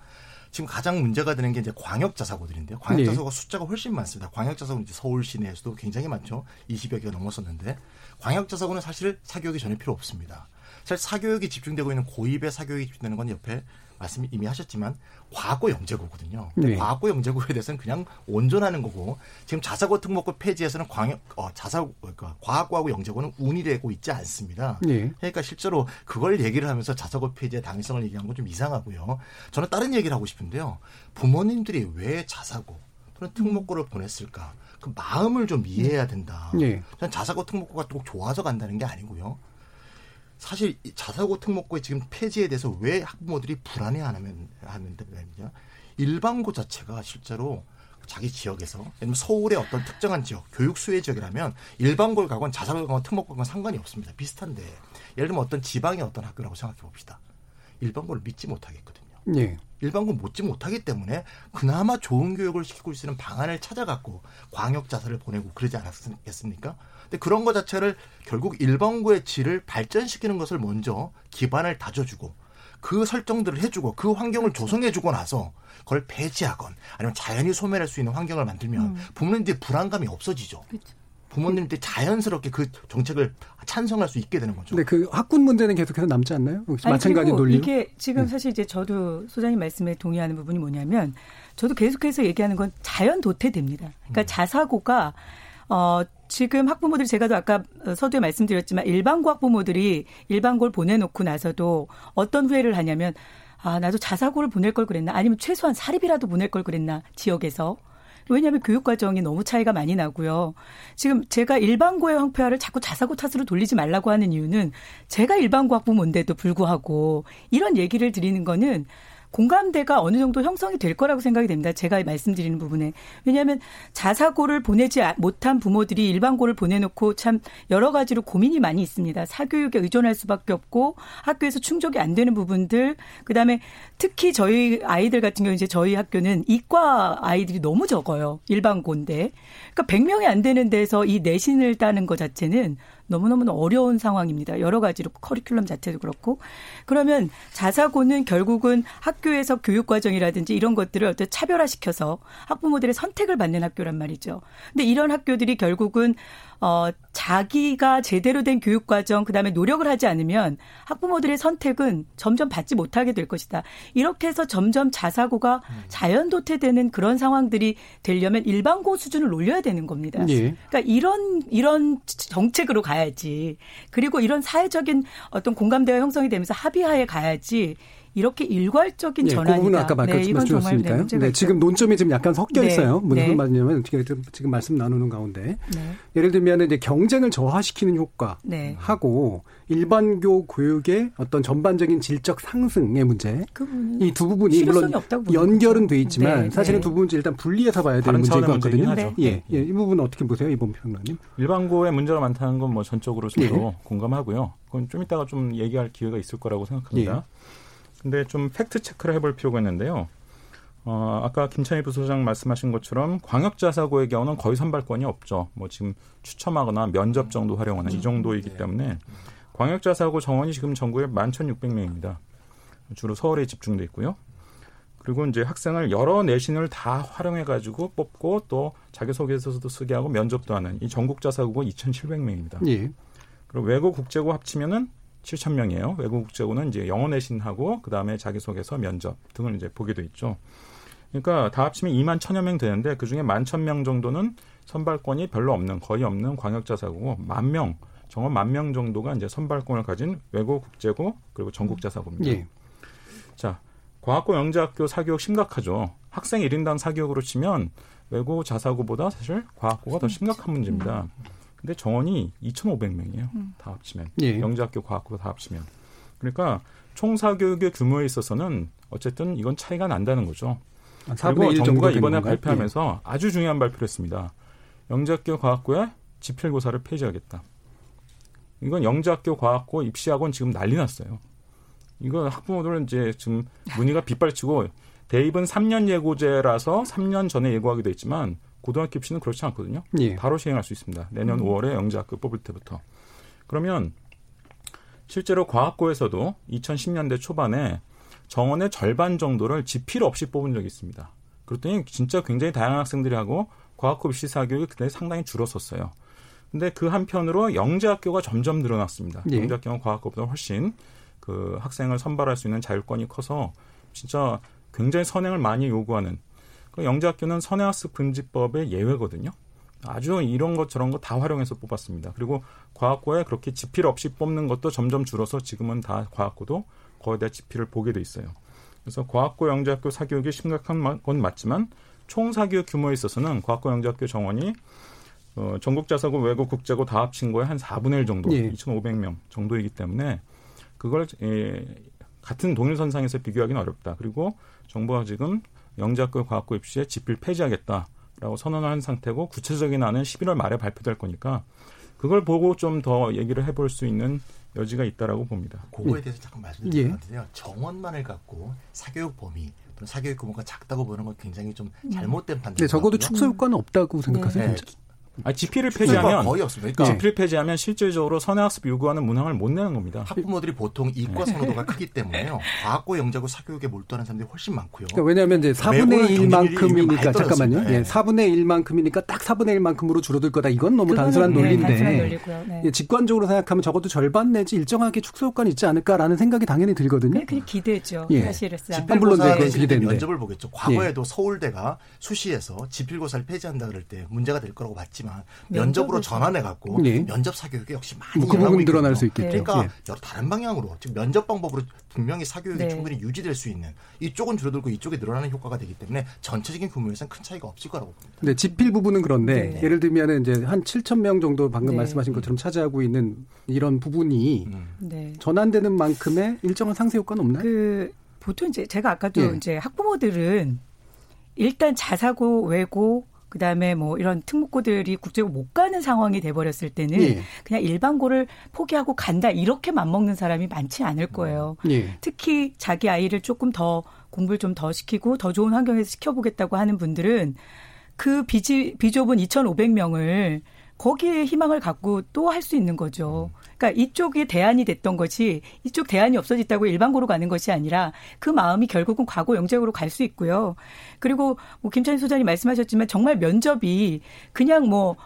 지금 가장 문제가 되는 게 이제 광역 자 사고들인데요. 광역 네. 자사고가 숫자가 훨씬 많습니다. 광역 자 사고는 이제 서울 시내에서도 굉장히 많죠. 20여 개가 넘었었는데 광역 자 사고는 사실 사교육이 전혀 필요 없습니다. 사실 사교육이 집중되고 있는 고입의 사교육이 집중되는 건 옆에 말씀 이미 하셨지만 과거 영재고거든요. 네. 과거 영재고에 대해서는 그냥 온전하는 거고 지금 자사고 특목고 폐지에서는 광역 어, 자사고 그러니까 과학고하고 영재고는 운이 되고 있지 않습니다. 예. 그러니까 실제로 그걸 얘기를 하면서 자사고 폐지의 당위성을 얘기한 건 좀 이상하고요. 저는 다른 얘기를 하고 싶은데요. 부모님들이 왜 자사고 또는 특목고를 보냈을까? 그 마음을 좀 이해해야 된다. 예. 저는 자사고 특목고가 꼭 좋아서 간다는 게 아니고요. 사실 이 자사고 특목고의 지금 폐지에 대해서 왜 학부모들이 불안해하면 하는데냐 일반고 자체가 실제로 자기 지역에서 예를 들면 서울의 어떤 특정한 지역 교육 수혜 지역이라면 일반고를 가건 자사고를 가건 특목고를 가건 상관이 없습니다 비슷한데 예를 들면 어떤 지방의 어떤 학교라고 생각해 봅시다 일반고를 믿지 못하겠거든요 예. 일반고 못지 못하기 때문에 그나마 좋은 교육을 시키고 있는 방안을 찾아갖고 광역 자사를 보내고 그러지 않았겠습니까? 근데 그런 것 자체를 결국 일반고의 질을 발전시키는 것을 먼저 기반을 다져주고 그 설정들을 해주고 그 환경을 조성해주고 나서 그걸 폐지하건 아니면 자연히 소멸할 수 있는 환경을 만들면 부모님들이 불안감이 없어지죠. 부모님들이 자연스럽게 그 정책을 찬성할 수 있게 되는 거죠. 근데 그 학군 문제는 계속해서 남지 않나요? 아니, 마찬가지 논리. 이게 지금 사실 이제 저도 소장님 말씀에 동의하는 부분이 뭐냐면 저도 계속해서 얘기하는 건 자연 도태됩니다. 그러니까 자사고가 어 지금 학부모들이 제가도 아까 서두에 말씀드렸지만 일반고 학부모들이 일반고를 보내놓고 나서도 어떤 후회를 하냐면 아 나도 자사고를 보낼 걸 그랬나? 아니면 최소한 사립이라도 보낼 걸 그랬나? 지역에서? 왜냐하면 교육 과정이 너무 차이가 많이 나고요. 지금 제가 일반고의 황폐화를 자꾸 자사고 탓으로 돌리지 말라고 하는 이유는 제가 일반고 학부모인데도 불구하고 이런 얘기를 드리는 거는 공감대가 어느 정도 형성이 될 거라고 생각이 됩니다. 제가 말씀드리는 부분에. 왜냐하면 자사고를 보내지 못한 부모들이 일반고를 보내놓고 참 여러 가지로 고민이 많이 있습니다. 사교육에 의존할 수밖에 없고 학교에서 충족이 안 되는 부분들, 그 다음에 특히 저희 아이들 같은 경우 이제 저희 학교는 이과 아이들이 너무 적어요. 일반고인데. 그러니까 100명이 안 되는 데서 이 내신을 따는 것 자체는 너무너무 어려운 상황입니다. 여러 가지로 커리큘럼 자체도 그렇고. 그러면 자사고는 결국은 학교에서 교육 과정이라든지 이런 것들을 어떤 차별화시켜서 학부모들의 선택을 받는 학교란 말이죠. 근데 이런 학교들이 결국은 어 자기가 제대로 된 교육 과정 그다음에 노력을 하지 않으면 학부모들의 선택은 점점 받지 못하게 될 것이다. 이렇게 해서 점점 자사고가 자연 도태되는 그런 상황들이 되려면 일반고 수준을 올려야 되는 겁니다. 예. 그러니까 이런 이런 정책으로 가야지. 그리고 이런 사회적인 어떤 공감대가 형성이 되면서 합 의하에 가야지. 이렇게 일괄적인 예, 전환이다. 그 부분은 아까 네, 말씀 이건 정말 네, 네. 지금 논점이 지금 약간 섞여 네, 있어요. 무슨 네. 말이냐면 어떻게 지금 말씀 나누는 가운데 네. 예를 들면 이제 경쟁을 저하시키는 효과 네. 하고 일반교 교육의 어떤 전반적인 질적 상승의 문제 그 부분은 이두 부분이 물론 연결은. 돼 있지만 네, 사실은 네. 두 부분 일단 분리해서 봐야 되는 문제인 것 같거든요. 예, 예, 이 부분 어떻게 보세요, 이번 평론님? 일반고에 문제가 많다는 건 뭐 전적으로 저도 예. 공감하고요. 그건 좀 이따가 좀 얘기할 기회가 있을 거라고 생각합니다. 예. 근데 좀 팩트 체크를 해볼 필요가 있는데요. 어, 아까 김찬희 부소장 말씀하신 것처럼 광역자사고의 경우는 거의 선발권이 없죠. 뭐 지금 추첨하거나 면접 정도 활용하는 이 정도이기 때문에 광역자사고 정원이 지금 전국에 11,600명입니다. 주로 서울에 집중돼 있고요. 그리고 이제 학생을 여러 내신을 다 활용해가지고 뽑고 또 자기소개서도 쓰게 하고 면접도 하는 이 전국자사고가 2,700명입니다. 예. 그리고 외고 국제고 합치면은 7천 명이에요. 외고 국제고는 이제 영어 내신하고 그 다음에 자기소개서, 면접 등을 이제 보게 돼 있죠. 그러니까 다 합치면 2만 천여 명 되는데 그 중에 만 천 명 정도는 선발권이 별로 없는 거의 없는 광역자사고고 만 명, 정원 만 명 정도가 이제 선발권을 가진 외고 국제고 그리고 전국 자사고입니다. 예. 자, 과학고 영재학교 사교육 심각하죠. 학생 1인당 사교육으로 치면 외고 자사고보다 사실 과학고가 더 심각한 문제입니다. 근데 정원이 2,500명이에요. 다 합치면. 예. 영재학교 과학고로 다 합치면. 그러니까 총 사교육의 규모에 있어서는 어쨌든 이건 차이가 난다는 거죠. 한 4분의 그리고 1 정도 정부가 이번에 건가요? 예. 발표하면서 아주 중요한 발표를 했습니다. 영재학교 과학고에 지필고사를 폐지하겠다. 이건 영재학교 과학고 입시학원 지금 난리 났어요. 이거 학부모들은 이제 지금 문의가 빗발치고 대입은 3년 예고제라서 3년 전에 예고하게 돼 있지만 고등학교 입시는 그렇지 않거든요. 예. 바로 시행할 수 있습니다. 내년 음. 5월에 영재학교 뽑을 때부터. 그러면 실제로 과학고에서도 2010년대 초반에 정원의 절반 정도를 지필 없이 뽑은 적이 있습니다. 그랬더니 진짜 굉장히 다양한 학생들이 하고 과학고 입시 사교육이 그때 상당히 줄었었어요. 근데 그 한편으로 영재학교가 점점 늘어났습니다. 예. 영재학교는 과학고보다 훨씬 그 학생을 선발할 수 있는 자율권이 커서 진짜 굉장히 선행을 많이 요구하는 그 영재학교는 선행학습 금지법의 예외거든요. 아주 이런 것 저런 거 다 활용해서 뽑았습니다. 그리고 과학고에 그렇게 지필 없이 뽑는 것도 점점 줄어서 지금은 다 과학고도 거의 다 지필을 보게 돼 있어요. 그래서 과학고 영재학교 사교육이 심각한 건 맞지만 총 사교육 규모에 있어서는 과학고 영재학교 정원이 어, 전국 자사고 외고 국제고 다 합친 거에 한 4분의 1 정도, 예. 2,500명 정도이기 때문에 그걸 에, 같은 동일선상에서 비교하기는 어렵다. 그리고 정부가 지금 영재학교 과학고 입시에 지필 폐지하겠다라고 선언을 한 상태고 구체적인 안은 11월 말에 발표될 거니까 그걸 보고 좀 더 얘기를 해볼 수 있는 여지가 있다라고 봅니다. 그거에 대해서 잠깐 말씀드리거든요. 정원만을 갖고 사교육 범위 또는 사교육 규모가 작다고 보는 건 굉장히 좀 잘못된 판단. 네, 적어도 축소 효과는 없다고 생각하세요. 네. 아, 지필을 폐지하면 거의 없습니다. 그러니까 지필 폐지하면 실질적으로 선행학습 요구하는 문항을 못 내는 겁니다. 학부모들이 보통 이과 선호도가 크기 때문에요. 과학고 영재고 사교육에 몰두하는 사람들이 훨씬 많고요. 그러니까 왜냐하면 이제 4분의 1만큼이니까 잠깐만요. 예, 4분의 1만큼이니까 딱 4분의 1만큼으로 줄어들 거다. 이건 너무 단순한 네, 논리인데. 단순한 논리고요. 네. 예, 직관적으로 생각하면 적어도 절반 내지 일정하게 축소 효과는 있지 않을까라는 생각이 당연히 들거든요. 그게 기대죠. 예. 사실상. 아, 물론 네, 기대인데. 면접을 보겠죠. 과거에도 서울대가 수시에서 지필고사를 폐지한다 그럴 때 문제가 될 거라고 봤지 만 면접으로 전환해 갖고 예. 면접 사교육에 역시 많이 뭐그 일어나고 부분 있거든요. 수 있겠죠. 그러니까 예. 여러 다른 방향으로 즉 면접 방법으로 분명히 사교육이 네. 충분히 유지될 수 있는 이쪽은 줄어들고 이쪽이 늘어나는 효과가 되기 때문에 전체적인 규모에서는 큰 차이가 없을 거라고 봅니다. 근데 지필 부분은 그런데 네. 예를 들면은 이제 한 7천 명 정도 방금 네. 말씀하신 것처럼 차지하고 있는 이런 부분이 음. 네. 전환되는 만큼의 일정한 상세 효과는 없나요? 그 보통 이제 제가 아까도 예. 이제 학부모들은 일단 자사고 외고 그다음에 뭐 이런 특목고들이 국제고 못 가는 상황이 돼 버렸을 때는 예. 그냥 일반고를 포기하고 간다 이렇게 맘먹는 사람이 많지 않을 거예요. 예. 특히 자기 아이를 조금 더 공부를 좀 더 시키고 더 좋은 환경에서 시켜보겠다고 하는 분들은 그 비지, 비좁은 2,500명을 거기에 희망을 갖고 또 할 수 있는 거죠. 그러니까 이쪽이 대안이 됐던 것이 이쪽 대안이 없어졌다고 일반고로 가는 것이 아니라 그 마음이 결국은 과거 영재고로 갈 수 있고요. 그리고 뭐 김찬희 소장님 말씀하셨지만 정말 면접이 그냥 뭐,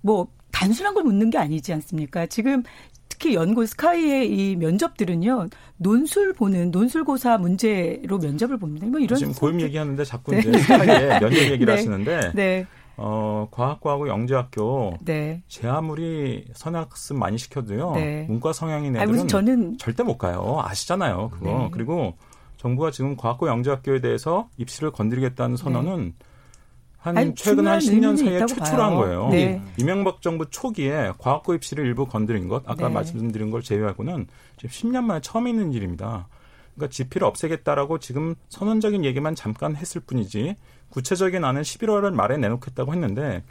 뭐 단순한 걸 묻는 게 아니지 않습니까? 지금 특히 연구 스카이의 이 면접들은요 논술 보는 논술고사 문제로 면접을 봅니다. 뭐 이런 지금 고임 얘기하는데 자꾸 네. 이제 스카이에 면접 얘기를 <laughs> 네. 하시는데 네, 어, 과학과하고 영재학교 네. 제 아무리 선학습 많이 시켜도요. 네. 문과 성향인 아니 애들은 무슨 저는 절대 못 가요. 아시잖아요. 그거. 네. 그리고 정부가 지금 과학고 영재학교에 대해서 입시를 건드리겠다는 선언은 한 아니, 최근 한 중요한 10년 사이에 의미는 최초로 있다고 한 봐요. 거예요. 네. 이명박 정부 초기에 과학고 입시를 일부 건드린 것, 아까 네. 말씀드린 걸 제외하고는 지금 10년 만에 처음 있는 일입니다. 그러니까 지피를 없애겠다라고 지금 선언적인 얘기만 잠깐 했을 뿐이지 구체적인 안은 11월 말에 내놓겠다고 했는데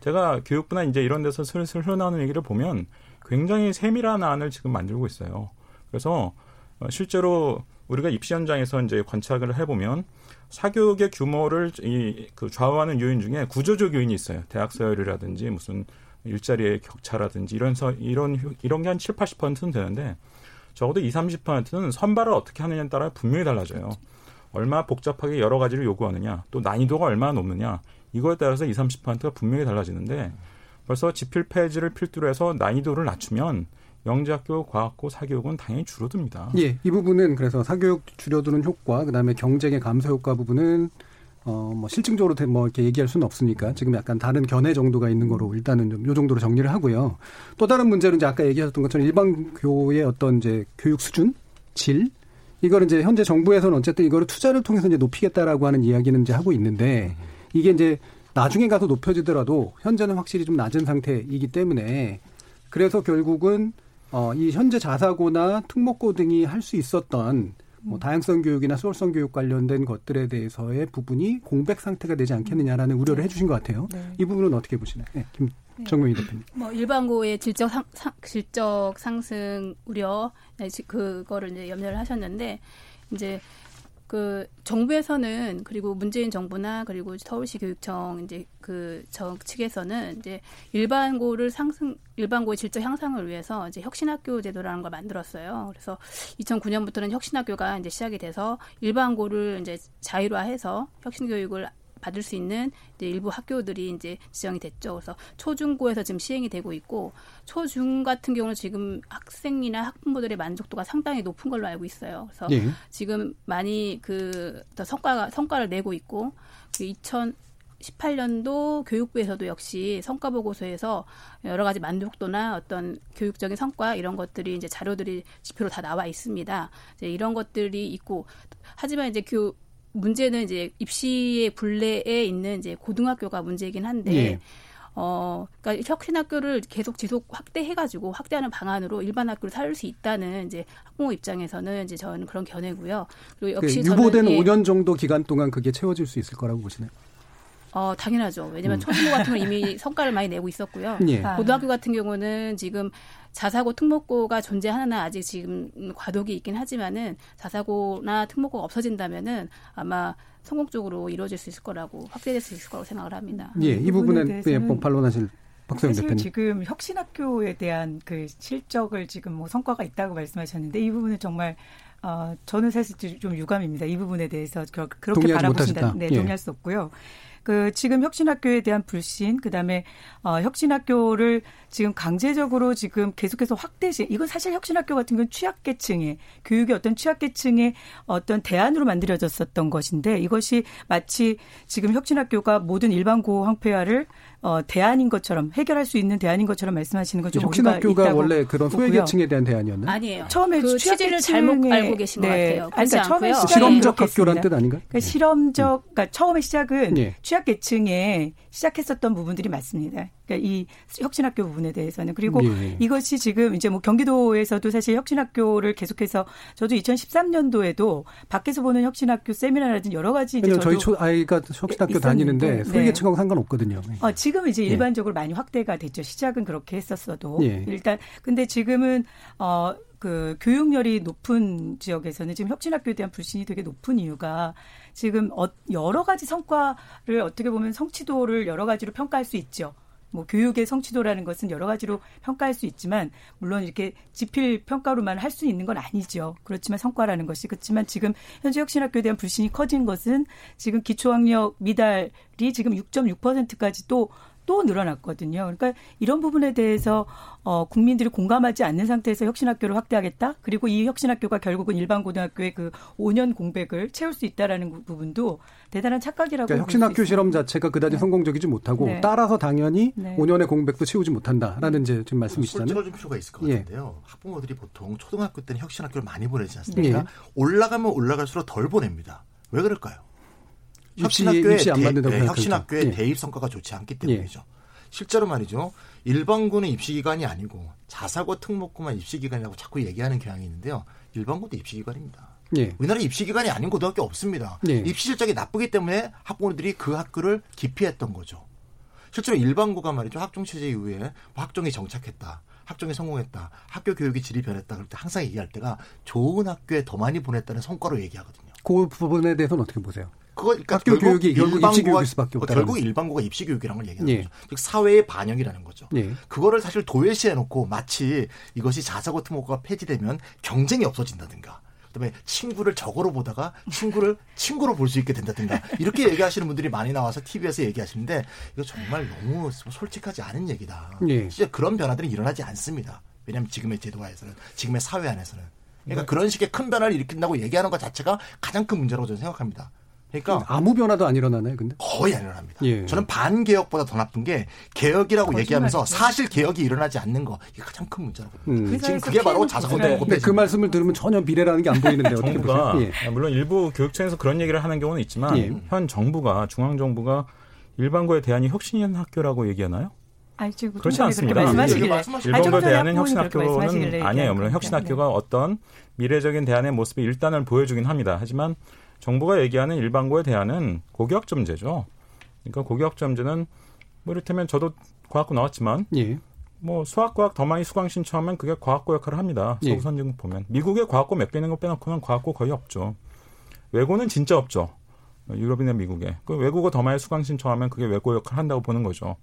제가 교육부나 이제 이런 데서 슬슬 흘러나오는 얘기를 보면 굉장히 세밀한 안을 지금 만들고 있어요. 그래서 어, 실제로 우리가 입시 현장에서 이제 관찰을 해보면 사교육의 규모를 이, 그 좌우하는 요인 중에 구조적 요인이 있어요. 대학 서열이라든지 무슨 일자리의 격차라든지 이런 서, 이런 효- 이런 게 한 7, 80%는 되는데 적어도 2, 30%는 선발을 어떻게 하느냐에 따라 분명히 달라져요. 얼마 복잡하게 여러 가지를 요구하느냐, 또 난이도가 얼마나 높느냐, 이거에 따라서 2, 30%가 분명히 달라지는데 벌써 지필 폐지를 필두로 해서 난이도를 낮추면 영재학교, 과학고, 사교육은 당연히 줄어듭니다. 예, 이 부분은 그래서 사교육 줄여드는 효과, 그다음에 경쟁의 감소 효과 부분은 어, 뭐 실증적으로 대- 뭐 이렇게 얘기할 수는 없으니까 지금 약간 다른 견해 정도가 있는 거로 일단은 좀 요 정도로 정리를 하고요. 또 다른 문제는 이제 아까 얘기하셨던 것처럼 일반 교의 어떤 이제 교육 수준, 질 이거를 이제 현재 정부에서는 어쨌든 이거를 투자를 통해서 이제 높이겠다라고 하는 이야기는 이제 하고 있는데 이게 이제 나중에 가서 높여지더라도 현재는 확실히 좀 낮은 상태이기 때문에 그래서 결국은 어, 이 현재 자사고나 특목고 등이 할 수 있었던 뭐 다양성 교육이나 수월성 교육 관련된 것들에 대해서의 부분이 공백 상태가 되지 않겠느냐라는 우려를 해주신 것 같아요. 네. 이 부분은 어떻게 보시나요? 네, 김 정명희 대표님. 뭐 일반고의 질적 상, 상 질적 상승 우려 네, 지- 그거를 이제 염려를 하셨는데 이제 그 정부에서는 그리고 문재인 정부나 그리고 서울시 교육청 이제 그 정측에서는 이제 일반고를 상승 일반고의 질적 향상을 위해서 이제 혁신학교 제도라는 걸 만들었어요. 그래서 2009년부터는 혁신학교가 이제 시작이 돼서 일반고를 이제 자율화해서 혁신 교육을 받을 수 있는 이제 일부 학교들이 이제 지정이 됐죠. 그래서 초중고에서 지금 시행이 되고 있고 초중 같은 경우는 지금 학생이나 학부모들의 만족도가 상당히 높은 걸로 알고 있어요. 그래서 예. 지금 많이 그더 성과가 성과를 내고 있고 그 2018년도 교육부에서도 역시 성과 보고서에서 여러 가지 만족도나 어떤 교육적인 성과 이런 것들이 이제 자료들이 지표로 다 나와 있습니다. 이제 이런 것들이 있고 하지만 이제 교 문제는 이제 입시의 분례에 있는 이제 고등학교가 문제이긴 한데 예. 어, 그러니까 혁신학교를 계속 지속 확대해가지고 확대하는 방안으로 일반 학교를 살릴 수 있다는 이제 학부모 입장에서는 이제 저는 그런 견해고요. 그리고 그 역시 유보된 저는 예, 5년 정도 기간 동안 그게 채워질 수 있을 거라고 보시나요? 어, 당연하죠. 왜냐면 음. 초중고 같은 건 이미 성과를 많이 내고 있었고요. 예. 고등학교 같은 경우는 지금 자사고 특목고가 존재하나 아직 지금 과도기 있긴 하지만은 자사고나 특목고가 없어진다면은 아마 성공적으로 이루어질 수 있을 거라고 확대될 수 있을 거라고 생각을 합니다. 예, 이 부분에 부분에 예, 반론하실 박소영 사실 대표님. 지금 혁신학교에 대한 그 실적을 지금 뭐 성과가 있다고 말씀하셨는데 이 부분은 정말 어, 저는 사실 좀 유감입니다. 이 부분에 대해서 그- 그렇게 바라보신다. 못하셨다. 네, 예. 동의할 수 없고요. 그 지금 혁신학교에 대한 불신, 그 다음에 어 혁신학교를 지금 강제적으로 지금 계속해서 확대시 이건 사실 혁신학교 같은 건 취약계층의 교육의 어떤 취약계층의 어떤 대안으로 만들어졌었던 것인데 이것이 마치 지금 혁신학교가 모든 일반고 황폐화를 어 대안인 것처럼 해결할 수 있는 대안인 것처럼 말씀하시는 건좀 혁신학교가 원래 그런 소외계층에 대한 대안이었나요? 아니에요. 처음에 그 취지를 잘못 알고 계신 것 네. 같아요. 아니, 그러니까 처음에 실험적 학교란. 뜻 아닌가요? 그러니까 실험적, 그러니까 처음에 시작은 예. 취약계층에 시작했었던 부분들이 맞습니다. 그러니까 이 혁신학교 부분에 대해서는 그리고 예. 이것이 지금 이제 뭐 경기도에서도 사실 혁신학교를 계속해서 저도 2013년도에도 밖에서 보는 혁신학교 세미나라든지 여러 가지 이제 저희 초 아이가 혁신학교 있었는데, 다니는데 네. 소외계층하고 상관없거든요. 어, 지금 이제 예. 일반적으로 많이 확대가 됐죠. 시작은 그렇게 했었어도. 예. 일단, 근데 지금은, 어, 그 교육열이 높은 지역에서는 지금 혁신학교에 대한 불신이 되게 높은 이유가 지금 어, 여러 가지 성과를 어떻게 보면 성취도를 여러 가지로 평가할 수 있죠. 뭐 교육의 성취도라는 것은 여러 가지로 평가할 수 있지만 물론 이렇게 지필 평가로만 할 수 있는 건 아니죠. 그렇지만 성과라는 것이 그렇지만 지금 현재 혁신학교에 대한 불신이 커진 것은 지금 기초학력 미달이 지금 6.6%까지 또 또 늘어났거든요. 그러니까 이런 부분에 대해서 어 국민들이 공감하지 않는 상태에서 혁신학교를 확대하겠다. 그리고 이 혁신학교가 결국은 일반 고등학교의 그 5년 공백을 채울 수 있다라는 부분도 대단한 착각이라고 그러니까 혁신학교. 실험 자체가 그다지 성공적이지 못하고 네. 따라서 당연히 네. 5년의 공백도 채우지 못한다라는 이제 지금 말씀이시잖아요. 좀 필요가 있을 것 예. 같은데요. 학부모들이 보통 초등학교 때는 혁신학교를 많이 보내지 않습니까? 예. 올라가면 올라갈수록 덜 보냅니다. 왜 그럴까요? 혁신학교의 입시 안 대- 받는다고 네. 혁신학교의 예. 대입 성과가 좋지 않기 때문이죠. 실제로 말이죠. 일반고는 입시 기간이 아니고 자사고 특목고만 입시 기간이라고 자꾸 얘기하는 경향이 있는데요. 일반고도 입시 기간입니다. 예. 우리나라 입시 기간이 아닌 고등학교 없습니다. 예. 입시 실적이 나쁘기 때문에 학부모들이 그 학교를 기피했던 거죠. 실제로 일반고가 말이죠. 학종 체제 이후에 뭐 학종이 정착했다. 학종이 성공했다. 학교 교육의 질이 변했다. 그럴 때 항상 얘기할 때가 좋은 학교에 더 많이 보냈다는 성과로 얘기하거든요. 그 부분에 대해서는 어떻게 보세요? 그거 그러니까 학교 결국 교육이 결국 입시 일반고가- 수밖에 어, 없다. 결국 일반고가 입시 교육이라는 걸 얘기하는 예. 거죠. 즉 사회의 반영이라는 거죠. 예. 그거를 사실 도외시해 놓고 마치 이것이 자사고 특목고가 폐지되면 경쟁이 없어진다든가. 그다음에 친구를 적으로 보다가 친구를 <laughs> 친구로 볼 수 있게 된다든가 이렇게 얘기하시는 분들이 많이 나와서 TV에서 얘기하시는데 이거 정말 너무 솔직하지 않은 얘기다. 예. 진짜 그런 변화들은 일어나지 않습니다. 왜냐하면 지금의 제도화에서는 지금의 사회 안에서는 그러니까 그런 식의 큰 변화를 일으킨다고 얘기하는 것 자체가 가장 큰 문제라고 저는 생각합니다. 그러니까 아무 변화도 안 일어나나요, 근데? 거의 안 일어납니다. 예. 저는 반개혁보다 더 나쁜 게 개혁이라고. 얘기하면서 사실 개혁이 일어나지 않는 거 이게 가장 큰 문제라고 봅니다. 음. 지금 그게 바로 자사고 근데- 근데 그 말씀을 들으면 전혀 비례라는 게 안 보이는데 어떻게 정부가 보세요? 예. 물론 일부 교육청에서 그런 얘기를 하는 경우는 있지만 예. 현 정부가 중앙 정부가 일반고에 대한이 혁신 학교라고 얘기하나요? 아니, 지금 그렇지 않습니다. 아니, 일본과 대안은 학부모님 혁신 그렇게 말씀하시길래 학교는 아니에요. 물론 얘기하는 혁신 겁니다. 학교가 어떤 미래적인 대안의 모습의 일단을 보여주긴 합니다. 하지만 정부가 얘기하는 일반고의 대안은 고교학점제죠. 그러니까 고교학점제는 뭐 이를테면 저도 과학고 나왔지만 예. 뭐 수학, 과학 더 많이 수강 신청하면 그게 과학고 역할을 합니다. 예. 서구 선진국 보면 미국의 과학고 몇 개 있는 거 빼놓고는 과학고 거의 없죠. 외고는 진짜 없죠. 유럽이나 미국에 그 외국어 더 많이 수강 신청하면 그게 외고 역할을 한다고 보는 거죠.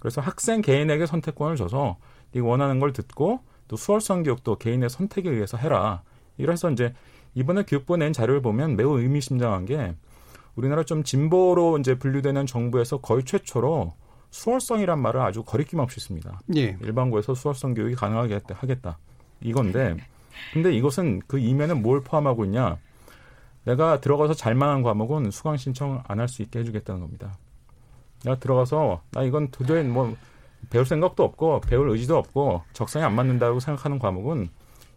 그래서 학생 개인에게 선택권을 줘서 네가 원하는 걸 듣고 또 수월성 교육도 개인의 선택에 의해서 해라. 이래서 이제 이번에 교육부 낸 자료를 보면 매우 의미심장한 게 우리나라 좀 진보로 이제 분류되는 정부에서 거의 최초로 수월성이란 말을 아주 거리낌 없이 씁니다. 예. 일반고에서 수월성 교육이 가능하게 하겠다. 이건데, 근데 이것은 그 이면에 뭘 포함하고 있냐? 내가 들어가서 잘만한 과목은 수강 신청 안 할 수 있게 해주겠다는 겁니다. 내가 들어가서 나 이건 도저히 뭐 배울 생각도 없고 배울 의지도 없고 적성에 안 맞는다고 생각하는 과목은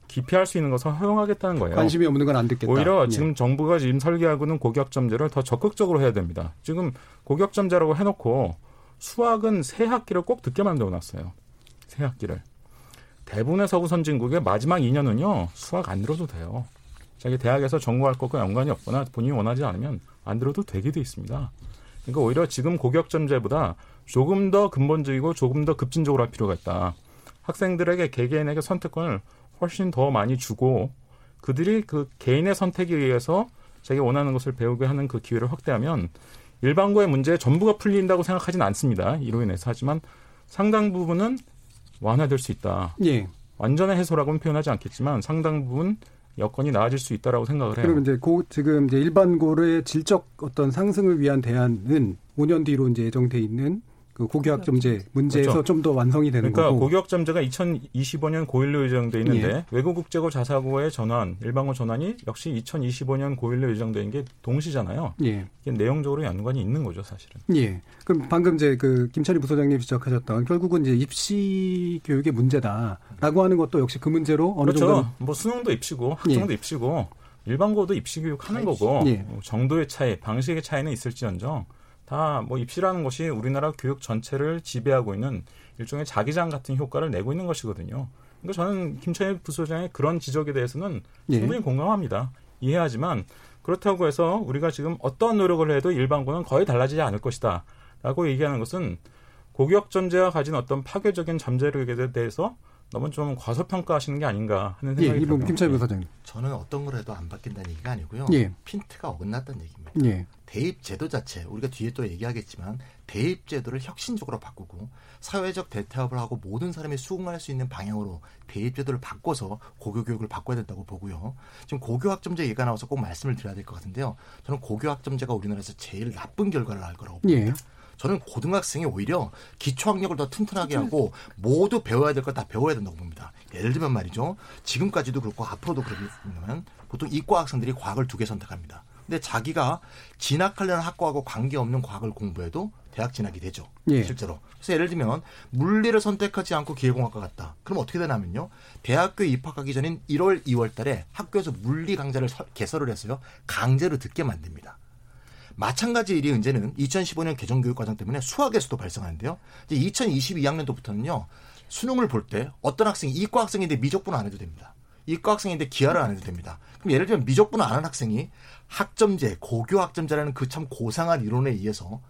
기피할 수 있는 것을 허용하겠다는 거예요. 관심이 없는 건 안 듣겠다. 오히려 예. 지금 정부가 지금 설계하고는 고교학점제를 더 적극적으로 해야 됩니다. 지금 고교학점제라고 해놓고 수학은 세 학기를 꼭 듣게 만들어놨어요. 세 학기를. 대부분의 서구 선진국의 마지막 2년은요 수학 안 들어도 돼요. 자기 대학에서 전공할 것과 연관이 없거나 본인이 원하지 않으면 안 들어도 되게 돼 있습니다. 그러니까 오히려 지금 고교학점제보다 조금 더 근본적이고 조금 더 급진적으로 할 필요가 있다. 학생들에게 개개인에게 선택권을 훨씬 더 많이 주고 그들이 그 개인의 선택에 의해서 자기가 원하는 것을 배우게 하는 그 기회를 확대하면 일반고의 문제 전부가 풀린다고 생각하지는 않습니다. 이로 인해서 하지만 상당 부분은 완화될 수 있다. 예. 완전한 해소라고는 표현하지 않겠지만 상당 부분 여건이 나아질 수 있다라고 생각을 해요. 그러면 이제 고, 지금 이제 일반 고의 질적 어떤 상승을 위한 대안은 5년 뒤로 이제 예정돼 있는 그 고교학 점제 문제에서 그렇죠. 좀더 완성이 되는 그러니까 거고. 고교학 점제가 2025년 고1로 예정돼 있는데 예. 외고국제고 자사고의 전환, 일반고 전환이 역시 2025년 고1로 예정돼 있는 게 동시잖아요. 예. 이게 내용적으로 연관이 있는 거죠, 사실은. 예. 그럼 방금 이제 그 김찬희 부소장님 지적하셨던 결국은 이제 입시 교육의 문제다라고 하는 것도 역시 그 문제로 어느 그렇죠. 정도 뭐 수능도 입시고 학종도 입시고 일반고도 입시 교육 하는 거고 예. 뭐 정도의 차이, 방식의 차이는 있을지언정 다 뭐 입시라는 것이 우리나라 교육 전체를 지배하고 있는 일종의 자기장 같은 효과를 내고 있는 것이거든요. 그러니까 저는 김찬희 부소장의 그런 지적에 대해서는 예. 충분히 공감합니다. 이해하지만 그렇다고 해서 우리가 지금 어떤 노력을 해도 일반고는 거의 달라지지 않을 것이다. 라고 얘기하는 것은 고교학 전제가 가진 어떤 파괴적인 잠재력에 대해서 너무 좀 과소평가하시는 게 아닌가 하는 예, 생각이 이분 들어요. 김찬희 부소장님. 저는 어떤 걸 해도 안 바뀐다는 얘기가 아니고요. 예. 핀트가 어긋났다는 얘기입니다. 예. 대입 제도 자체 우리가 뒤에 또 얘기하겠지만 대입 제도를 혁신적으로 바꾸고 사회적 대타협을 하고 모든 사람이 수긍할 수 있는 방향으로 대입 제도를 바꿔서 고교 교육을 바꿔야 된다고 보고요. 지금 고교 학점제 얘기가 나와서 꼭 말씀을 드려야 될 것 같은데요. 저는 고교 학점제가 우리나라에서 제일 나쁜 결과를 날 거라고 봅니다. 예. 저는 고등학생이 오히려 기초학력을 더 튼튼하게 하고 모두 배워야 될 걸 다 배워야 된다고 봅니다. 예를 들면 말이죠. 지금까지도 그렇고 앞으로도 그러면 보통 이과 학생들이 과학을 두 개 선택합니다. 근데 자기가 진학하려는 학과하고 관계없는 과학을 공부해도 대학 진학이 되죠. 예. 실제로. 그래서 예를 들면 물리를 선택하지 않고 기계공학과 갔다. 그럼 어떻게 되냐면요. 대학교에 입학하기 전인 1월, 2월 달에 학교에서 물리 강좌를 서- 개설을 했어요. 강제로 듣게 만듭니다. 마찬가지 일이 이제는 2015년 개정교육과정 때문에 수학에서도 발생하는데요. 이제 2022학년도부터는요. 수능을 볼 때 어떤 학생이 이과 학생인데 미적분을 안 해도 됩니다. 이과 학생인데 기하를 안 해도 됩니다. 그럼 예를 들면 미적분을 안한 학생이 학점제, 고교 학점제라는 그 참 고상한 이론에 의해서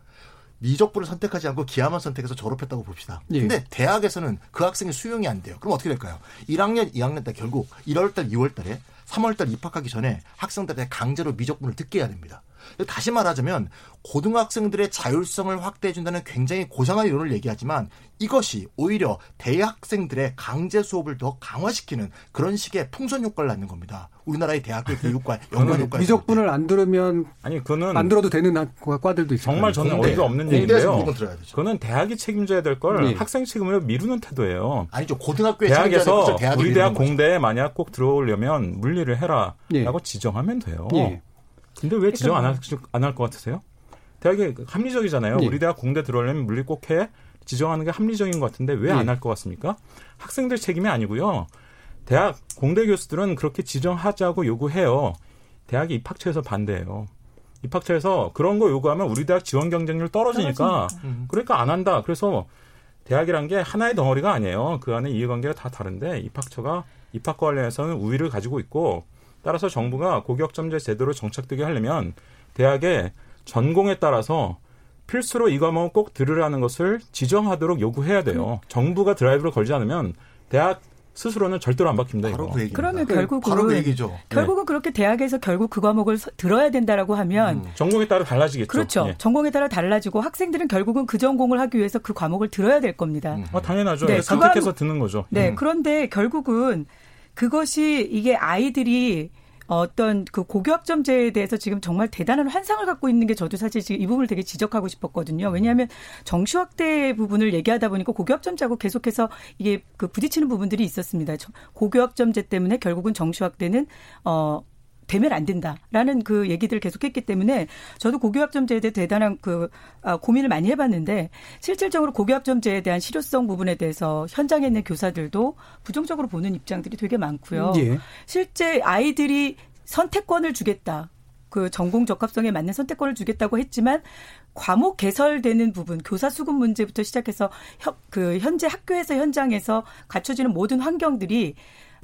미적분을 선택하지 않고 기하만 선택해서 졸업했다고 봅시다. 예. 근데 대학에서는 그 학생이 수용이 안 돼요. 그럼 어떻게 될까요? 1학년, 2학년 때 결국 1월 달, 2월 달에 3월 달 입학하기 전에 학생들한테 강제로 미적분을 듣게 해야 됩니다. 다시 말하자면 고등학생들의 자율성을 확대해 준다는 굉장히 고상한 이론을 얘기하지만 이것이 오히려 대학생들의 강제 수업을 더 강화시키는 그런 식의 풍선 효과를 낳는 겁니다. 우리나라의 대학교 <laughs> 교육과 연관 효과. 미적분을 안 들으면 아니 그는 안 들어도 되는 학- 과들도 있어요. 정말 저는 공대, 어이가 없는 얘기인데요. 무조건 들어야 되죠. 그거는 대학이 책임져야 될걸 예. 학생 책임으로 미루는 태도예요. 아니죠. 고등학교에 책임져야 될 대학에서 우리 대학 거죠. 공대에 만약 꼭 들어오려면 물리를 해라라고 예. 지정하면 돼요. 예. 근데 왜 지정 안 할 것 같으세요? 대학이 합리적이잖아요. 예. 우리 대학 공대 들어오려면 물리 꼭 해. 지정하는 게 합리적인 것 같은데 왜안 예. 할것 같습니까? 학생들 책임이 아니고요. 대학 공대 교수들은 그렇게 지정하자고 요구해요. 대학이 입학처에서 반대해요. 입학처에서 그런 거 요구하면 우리 대학 지원 경쟁률 떨어지니까 그러니까 안 한다. 그래서 대학이란 게 하나의 덩어리가 아니에요. 그 안에 이해관계가 다 다른데 입학처가 입학과 관련해서는 우위를 가지고 있고 따라서 정부가 고교학점제 제도를 정착되게 하려면 대학의 전공에 따라서 필수로 이 과목을 꼭 들으라는 것을 지정하도록 요구해야 돼요. 정부가 드라이브를 걸지 않으면 대학 스스로는 절대로 안 바뀝니다. 바로. 그. 그러면 네, 결국은 바로 그 얘기죠. 결국은 그렇게 대학에서 결국 그 과목을 서- 들어야 된다라고 하면 음. 전공에 따라 달라지겠죠. 그렇죠. 예. 전공에 따라 달라지고 학생들은 결국은 그 전공을 하기 위해서 그 과목을 들어야 될 겁니다. 음. 어, 당연하죠. 네, 예, 선택해서 그거 듣는 거죠. 네, 음. 그런데 결국은 그것이 이게 아이들이 어떤 그 고교학점제에 대해서 지금 정말 대단한 환상을 갖고 있는 게 저도 사실 지금 이 부분을 되게 지적하고 싶었거든요. 왜냐하면 정시 확대 부분을 얘기하다 보니까 고교학점제하고 계속해서 이게 그 부딪히는 부분들이 있었습니다. 저- 고교학점제 때문에 결국은 정시 확대는 어 되면 안 된다라는 그 얘기들을 계속했기 때문에 저도 고교학점제에 대해 대단한 그 아, 고민을 많이 해봤는데 실질적으로 고교학점제에 대한 실효성 부분에 대해서 현장에 있는 교사들도 부정적으로 보는 입장들이 되게 많고요. 예. 실제 아이들이 선택권을 주겠다. 그 전공 적합성에 맞는 선택권을 주겠다고 했지만 과목 개설되는 부분, 교사 수급 문제부터 시작해서 현, 그 현재 학교에서 현장에서 갖춰지는 모든 환경들이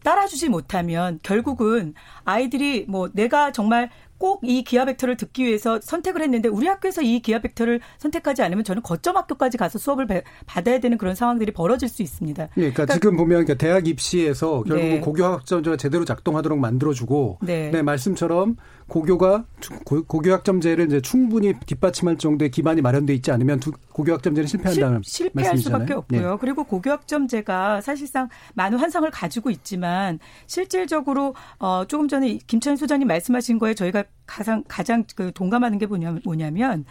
따라주지 못하면 결국은 아이들이 뭐 내가 정말 꼭 이 기하 벡터를 듣기 위해서 선택을 했는데 우리 학교에서 이 기하 벡터를 선택하지 않으면 저는 거점 학교까지 가서 수업을 배- 받아야 되는 그런 상황들이 벌어질 수 있습니다. 예, 그러니까, 지금 보면 그러니까 대학 입시에서 결국 네. 은 고교 학점제가 제대로 작동하도록 만들어주고, 네. 네, 말씀처럼 고교가 고, 고교 학점제를 이제 충분히 뒷받침할 정도의 기반이 마련돼 있지 않으면 두, 고교 학점제는 실패한다는 실, 패할 말씀이잖아요. 수밖에 없고요. 네. 그리고 고교 학점제가 사실상 많은 환상을 가지고 있지만 실질적으로 어 조금 전에 김찬 소장님 말씀하신 거에 저희가 가장 가장 그 동감하는 게 뭐냐면 뭐냐면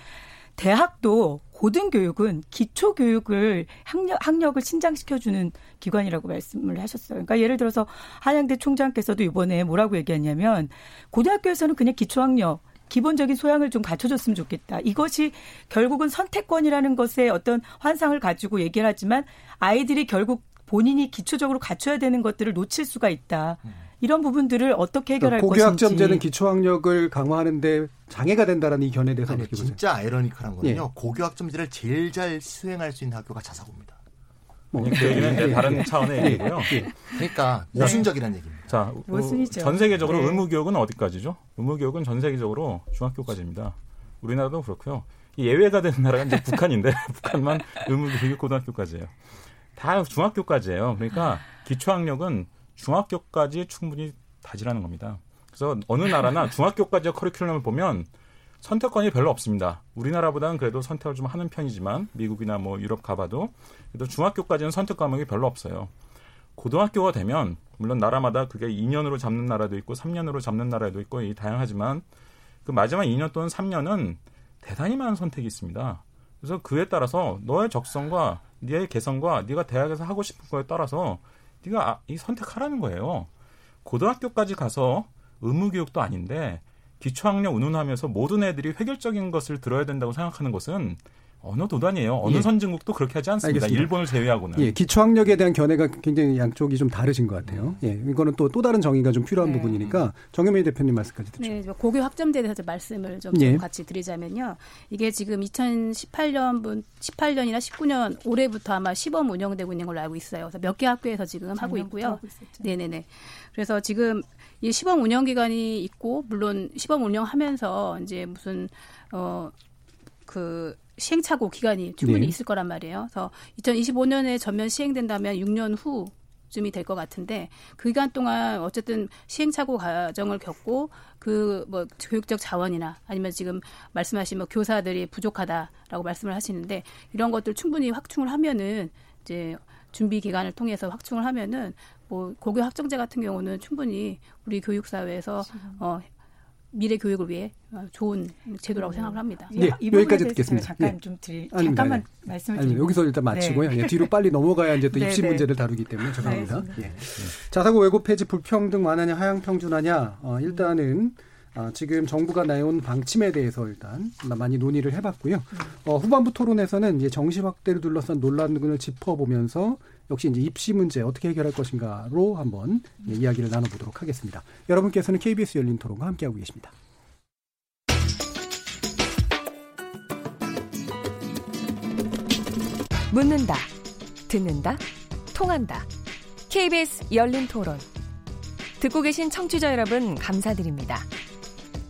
대학도 고등교육은 기초교육을 학력, 학력을 신장시켜주는 기관이라고 말씀을 하셨어요. 그러니까 예를 들어서 한양대 총장께서도 이번에 뭐라고 얘기했냐면 고등학교에서는 그냥 기초학력 기본적인 소양을 좀 갖춰줬으면 좋겠다. 이것이 결국은 선택권이라는 것에 어떤 환상을 가지고 얘기를 하지만 아이들이 결국 본인이 기초적으로 갖춰야 되는 것들을 놓칠 수가 있다. 이런 부분들을 어떻게 해결할 그러니까 것인지. 고교학점제는 기초학력을 강화하는데 장애가 된다는 이 견해에 대해서 아니, 어떻게 진짜 보세요? 아이러니컬한 거는요. 예. 고교학점제를 제일 잘 수행할 수 있는 학교가 자사고입니다. 뭐, 그 얘기는 이제 다른 차원의 얘기고요. 그러니까 모순적이라는 얘기입니다. 자, 모순이죠. 전 세계적으로 네. 의무 교육은 어디까지죠? 의무 교육은 전 세계적으로 중학교까지입니다. 우리나라도 그렇고요. 이 예외가 되는 나라가 이제 북한인데 <laughs> 북한만 의무 교육이 고등학교까지예요. 다 중학교까지예요. 그러니까 기초학력은 중학교까지 충분히 다지라는 겁니다. 그래서 어느 나라나 <laughs> 중학교까지의 커리큘럼을 보면 선택권이 별로 없습니다. 우리나라보다는 그래도 선택을 좀 하는 편이지만 미국이나 뭐 유럽 가봐도 그래도 중학교까지는 선택 과목이 별로 없어요. 고등학교가 되면 물론 나라마다 그게 2년으로 잡는 나라도 있고 3년으로 잡는 나라도 있고 이 다양하지만 그 마지막 2년 또는 3년은 대단히 많은 선택이 있습니다. 그래서 그에 따라서 너의 적성과 네의 개성과 네가 대학에서 하고 싶은 거에 따라서 네가 아- 이 선택하라는 거예요. 고등학교까지 가서 의무 교육도 아닌데 기초학력 운운하면서 모든 애들이 획일적인 것을 들어야 된다고 생각하는 것은 어느 도단이에요. 어느 예. 선진국도 그렇게 하지 않습니다. 알겠습니다. 일본을 제외하고는. 예, 기초학력에 대한 견해가 굉장히 양쪽이 좀 다르신 것 같아요. 예, 이거는 또 또 다른 정의가 좀 필요한 네. 부분이니까 정혜미 대표님 말씀까지 듣죠. 네, 고교 학점제에 대해서 말씀을 좀, 예. 좀 같이 드리자면요. 이게 지금 2018년, 18년이나 19년 올해부터 아마 시범 운영되고 있는 걸로 알고 있어요. 그래서 몇 개 학교에서 지금 하고 있고요. 네네네. 그래서 지금 이 시범 운영 기간이 있고 물론 시범 운영하면서 이제 무슨 어그 시행착오 기간이 충분히 네. 있을 거란 말이에요. 그래서 2025년에 전면 시행된다면 6년 후 쯤이 될 것 같은데 그 기간 동안 어쨌든 시행착오 과정을 겪고 그 뭐 교육적 자원이나 아니면 지금 말씀하신 뭐 교사들이 부족하다라고 말씀을 하시는데 이런 것들 충분히 확충을 하면은 이제 준비 기간을 통해서 확충을 하면은 뭐 고교 학정제 같은 경우는 충분히 우리 교육 사회에서 어 미래 교육을 위해 어, 좋은 제도라고 생각을 합니다. 예, 이 여기까지 듣겠습니다. 잠깐 예. 좀 드릴 아닙니다. 잠깐만 네. 말씀을 드리고 여기서 일단 마치고요. 네. 예, 뒤로 <laughs> 빨리 넘어가야 이제 또 네, 입시 네. 문제를 다루기 때문에 죄송합니다. 자사고 왜곡 폐지 불평등 완화냐 하향 평준화냐 어, 일단은 아, 지금 정부가 내온 방침에 대해서 일단 많이 논의를 해봤고요. 어, 후반부 토론에서는 이제 정시 확대를 둘러싼 논란을 짚어보면서 역시 이제 입시 문제 어떻게 해결할 것인가로 한번 예, 이야기를 나눠보도록 하겠습니다. 여러분께서는 KBS 열린 토론과 함께하고 계십니다. 묻는다, 듣는다, 통한다. KBS 열린 토론. 듣고 계신 청취자 여러분, 감사드립니다.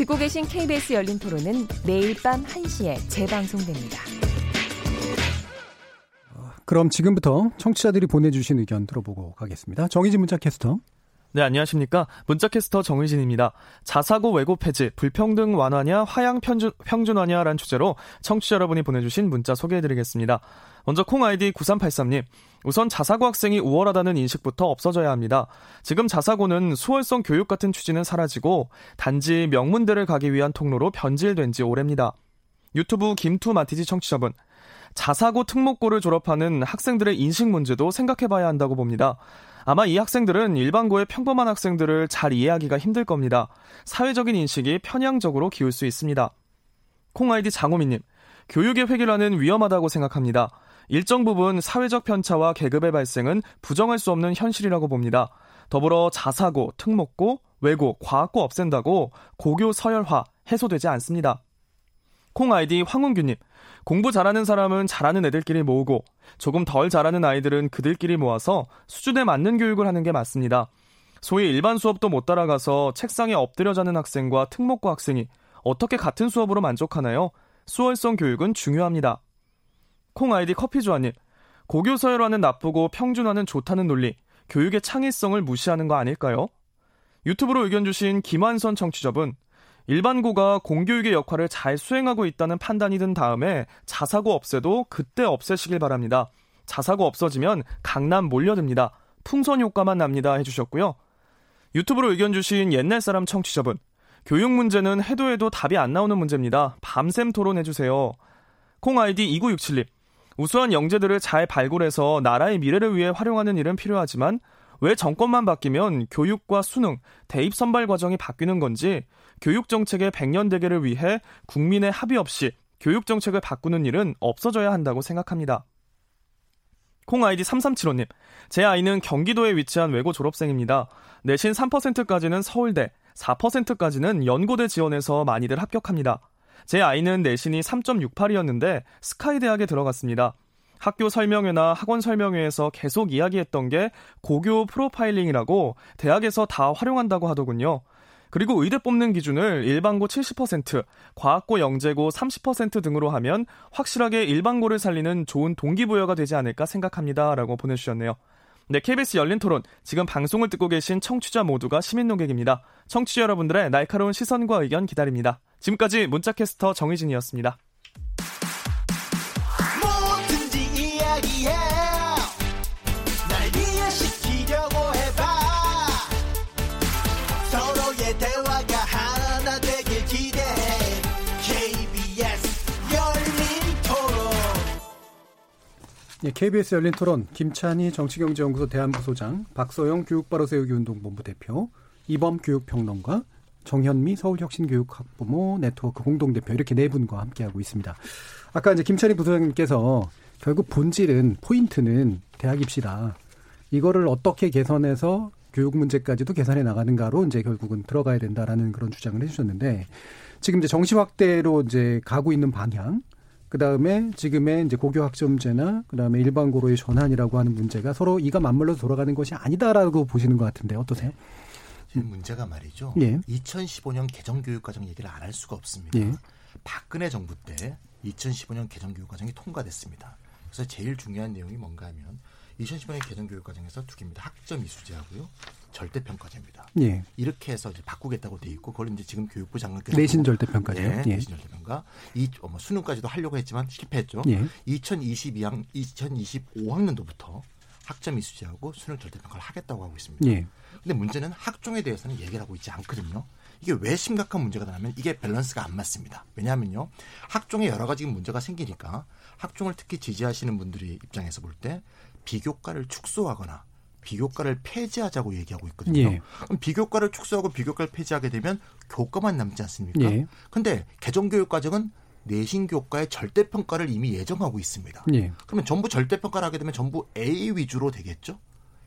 듣고 계신 KBS 열린 토론은 매일 밤 1시에 재방송됩니다. 그럼 지금부터 청취자들이 보내주신 의견 들어보고 가겠습니다. 정의진 문자 캐스터. 네, 안녕하십니까. 문자캐스터 정의진입니다. 자사고 외고 폐지, 불평등 완화냐, 화양 편준, 평준화냐라는 주제로 청취자 여러분이 보내주신 문자 소개해드리겠습니다. 먼저 콩 아이디 9383님. 우선 자사고 학생이 우월하다는 인식부터 없어져야 합니다. 지금 자사고는 수월성 교육 같은 취지는 사라지고 단지 명문대를 가기 위한 통로로 변질된 지 오래입니다. 유튜브 김투 마티지 청취자분. 자사고 특목고를 졸업하는 학생들의 인식 문제도 생각해봐야 한다고 봅니다. 아마 이 학생들은 일반고의 평범한 학생들을 잘 이해하기가 힘들 겁니다. 사회적인 인식이 편향적으로 기울 수 있습니다. 콩아이디 장호민님, 교육의 획일화는 위험하다고 생각합니다. 일정 부분 사회적 편차와 계급의 발생은 부정할 수 없는 현실이라고 봅니다. 더불어 자사고, 특목고, 외고, 과학고 없앤다고 고교 서열화 해소되지 않습니다. 콩 아이디 황은규님. 공부 잘하는 사람은 잘하는 애들끼리 모으고 조금 덜 잘하는 아이들은 그들끼리 모아서 수준에 맞는 교육을 하는 게 맞습니다. 소위 일반 수업도 못 따라가서 책상에 엎드려 자는 학생과 특목고 학생이 어떻게 같은 수업으로 만족하나요? 수월성 교육은 중요합니다. 콩 아이디 커피조아님. 고교 서열화는 나쁘고 평준화는 좋다는 논리. 교육의 창의성을 무시하는 거 아닐까요? 유튜브로 의견 주신 김환선 청취자분. 일반고가 공교육의 역할을 잘 수행하고 있다는 판단이 든 다음에 자사고 없애도 그때 없애시길 바랍니다. 자사고 없어지면 강남 몰려듭니다. 풍선 효과만 납니다 해주셨고요. 유튜브로 의견 주신 옛날 사람 청취자분. 교육 문제는 해도 해도 답이 안 나오는 문제입니다. 밤샘 토론해주세요. 콩 아이디 2967님. 우수한 영재들을 잘 발굴해서 나라의 미래를 위해 활용하는 일은 필요하지만 왜 정권만 바뀌면 교육과 수능, 대입 선발 과정이 바뀌는 건지 교육 정책의 백년 대계를 위해 국민의 합의 없이 교육 정책을 바꾸는 일은 없어져야 한다고 생각합니다. 콩 아이디 3375님. 제 아이는 경기도에 위치한 외고 졸업생입니다. 내신 3%까지는 서울대, 4%까지는 연고대 지원해서 많이들 합격합니다. 제 아이는 내신이 3.68이었는데 SKY 대학에 들어갔습니다. 학교 설명회나 학원 설명회에서 계속 이야기했던 게 고교 프로파일링이라고 대학에서 다 활용한다고 하더군요. 그리고 의대 뽑는 기준을 일반고 70%, 과학고 영재고 30% 등으로 하면 확실하게 일반고를 살리는 좋은 동기부여가 되지 않을까 생각합니다. 라고 보내주셨네요. 네, KBS 열린 토론. 지금 방송을 듣고 계신 청취자 모두가 시민 농객입니다. 청취자 여러분들의 날카로운 시선과 의견 기다립니다. 지금까지 문자캐스터 정희진이었습니다. 예, KBS 열린 토론 김찬희 정치경제연구소 대한부소장, 박소영 교육바로 세우기 운동본부 대표, 이범 교육평론가, 정현미 서울혁신교육학부모 네트워크 공동대표 이렇게 네 분과 함께하고 있습니다. 아까 이제 김찬희 부소장님께서 결국 본질은 포인트는 대학 입시다. 이거를 어떻게 개선해서 교육 문제까지도 개선해 나가는가로 이제 결국은 들어가야 된다라는 그런 주장을 해주셨는데 지금 이제 정시 확대로 이제 가고 있는 방향 그 다음에 지금의 이제 고교 학점제나 그 다음에 일반고로의 전환이라고 하는 문제가 서로 이가 맞물려서 돌아가는 것이 아니다라고 보시는 것 같은데 어떠세요? 지금 문제가 말이죠. 예. 2015년 개정교육과정 얘기를 안 할 수가 없습니다. 예. 박근혜 정부 때 2015년 개정교육과정이 통과됐습니다. 그래서 제일 중요한 내용이 뭔가 하면 2015년 개정교육과정에서 두 개입니다. 학점 이수제하고요. 절대 평가제입니다. 예. 이렇게 해서 이제 바꾸겠다고 돼 있고 그걸 이제 지금 교육부 장관께서 내신 절대 평가죠. 네, 예. 내신 절대 평가. 이 어, 뭐 수능까지도 하려고 했지만 실패했죠. 예. 2022학 2025학년도부터 학점 이수제하고 수능 절대 평가를 하겠다고 하고 있습니다. 예. 근데 문제는 학종에 대해서는 얘기를 하고 있지 않거든요. 이게 왜 심각한 문제가 되냐면 이게 밸런스가 안 맞습니다. 왜냐하면요. 학종에 여러 가지 문제가 생기니까 학종을 특히 지지하시는 분들이 입장에서 볼 때 비교과를 축소하거나 비교과를 폐지하자고 얘기하고 있거든요. 예. 그럼 비교과를 축소하고 비교과를 폐지하게 되면 교과만 남지 않습니까? 예. 근데 개정교육 과정은 내신 교과의 절대 평가를 이미 예정하고 있습니다. 예. 그러면 전부 절대 평가를 하게 되면 전부 A 위주로 되겠죠?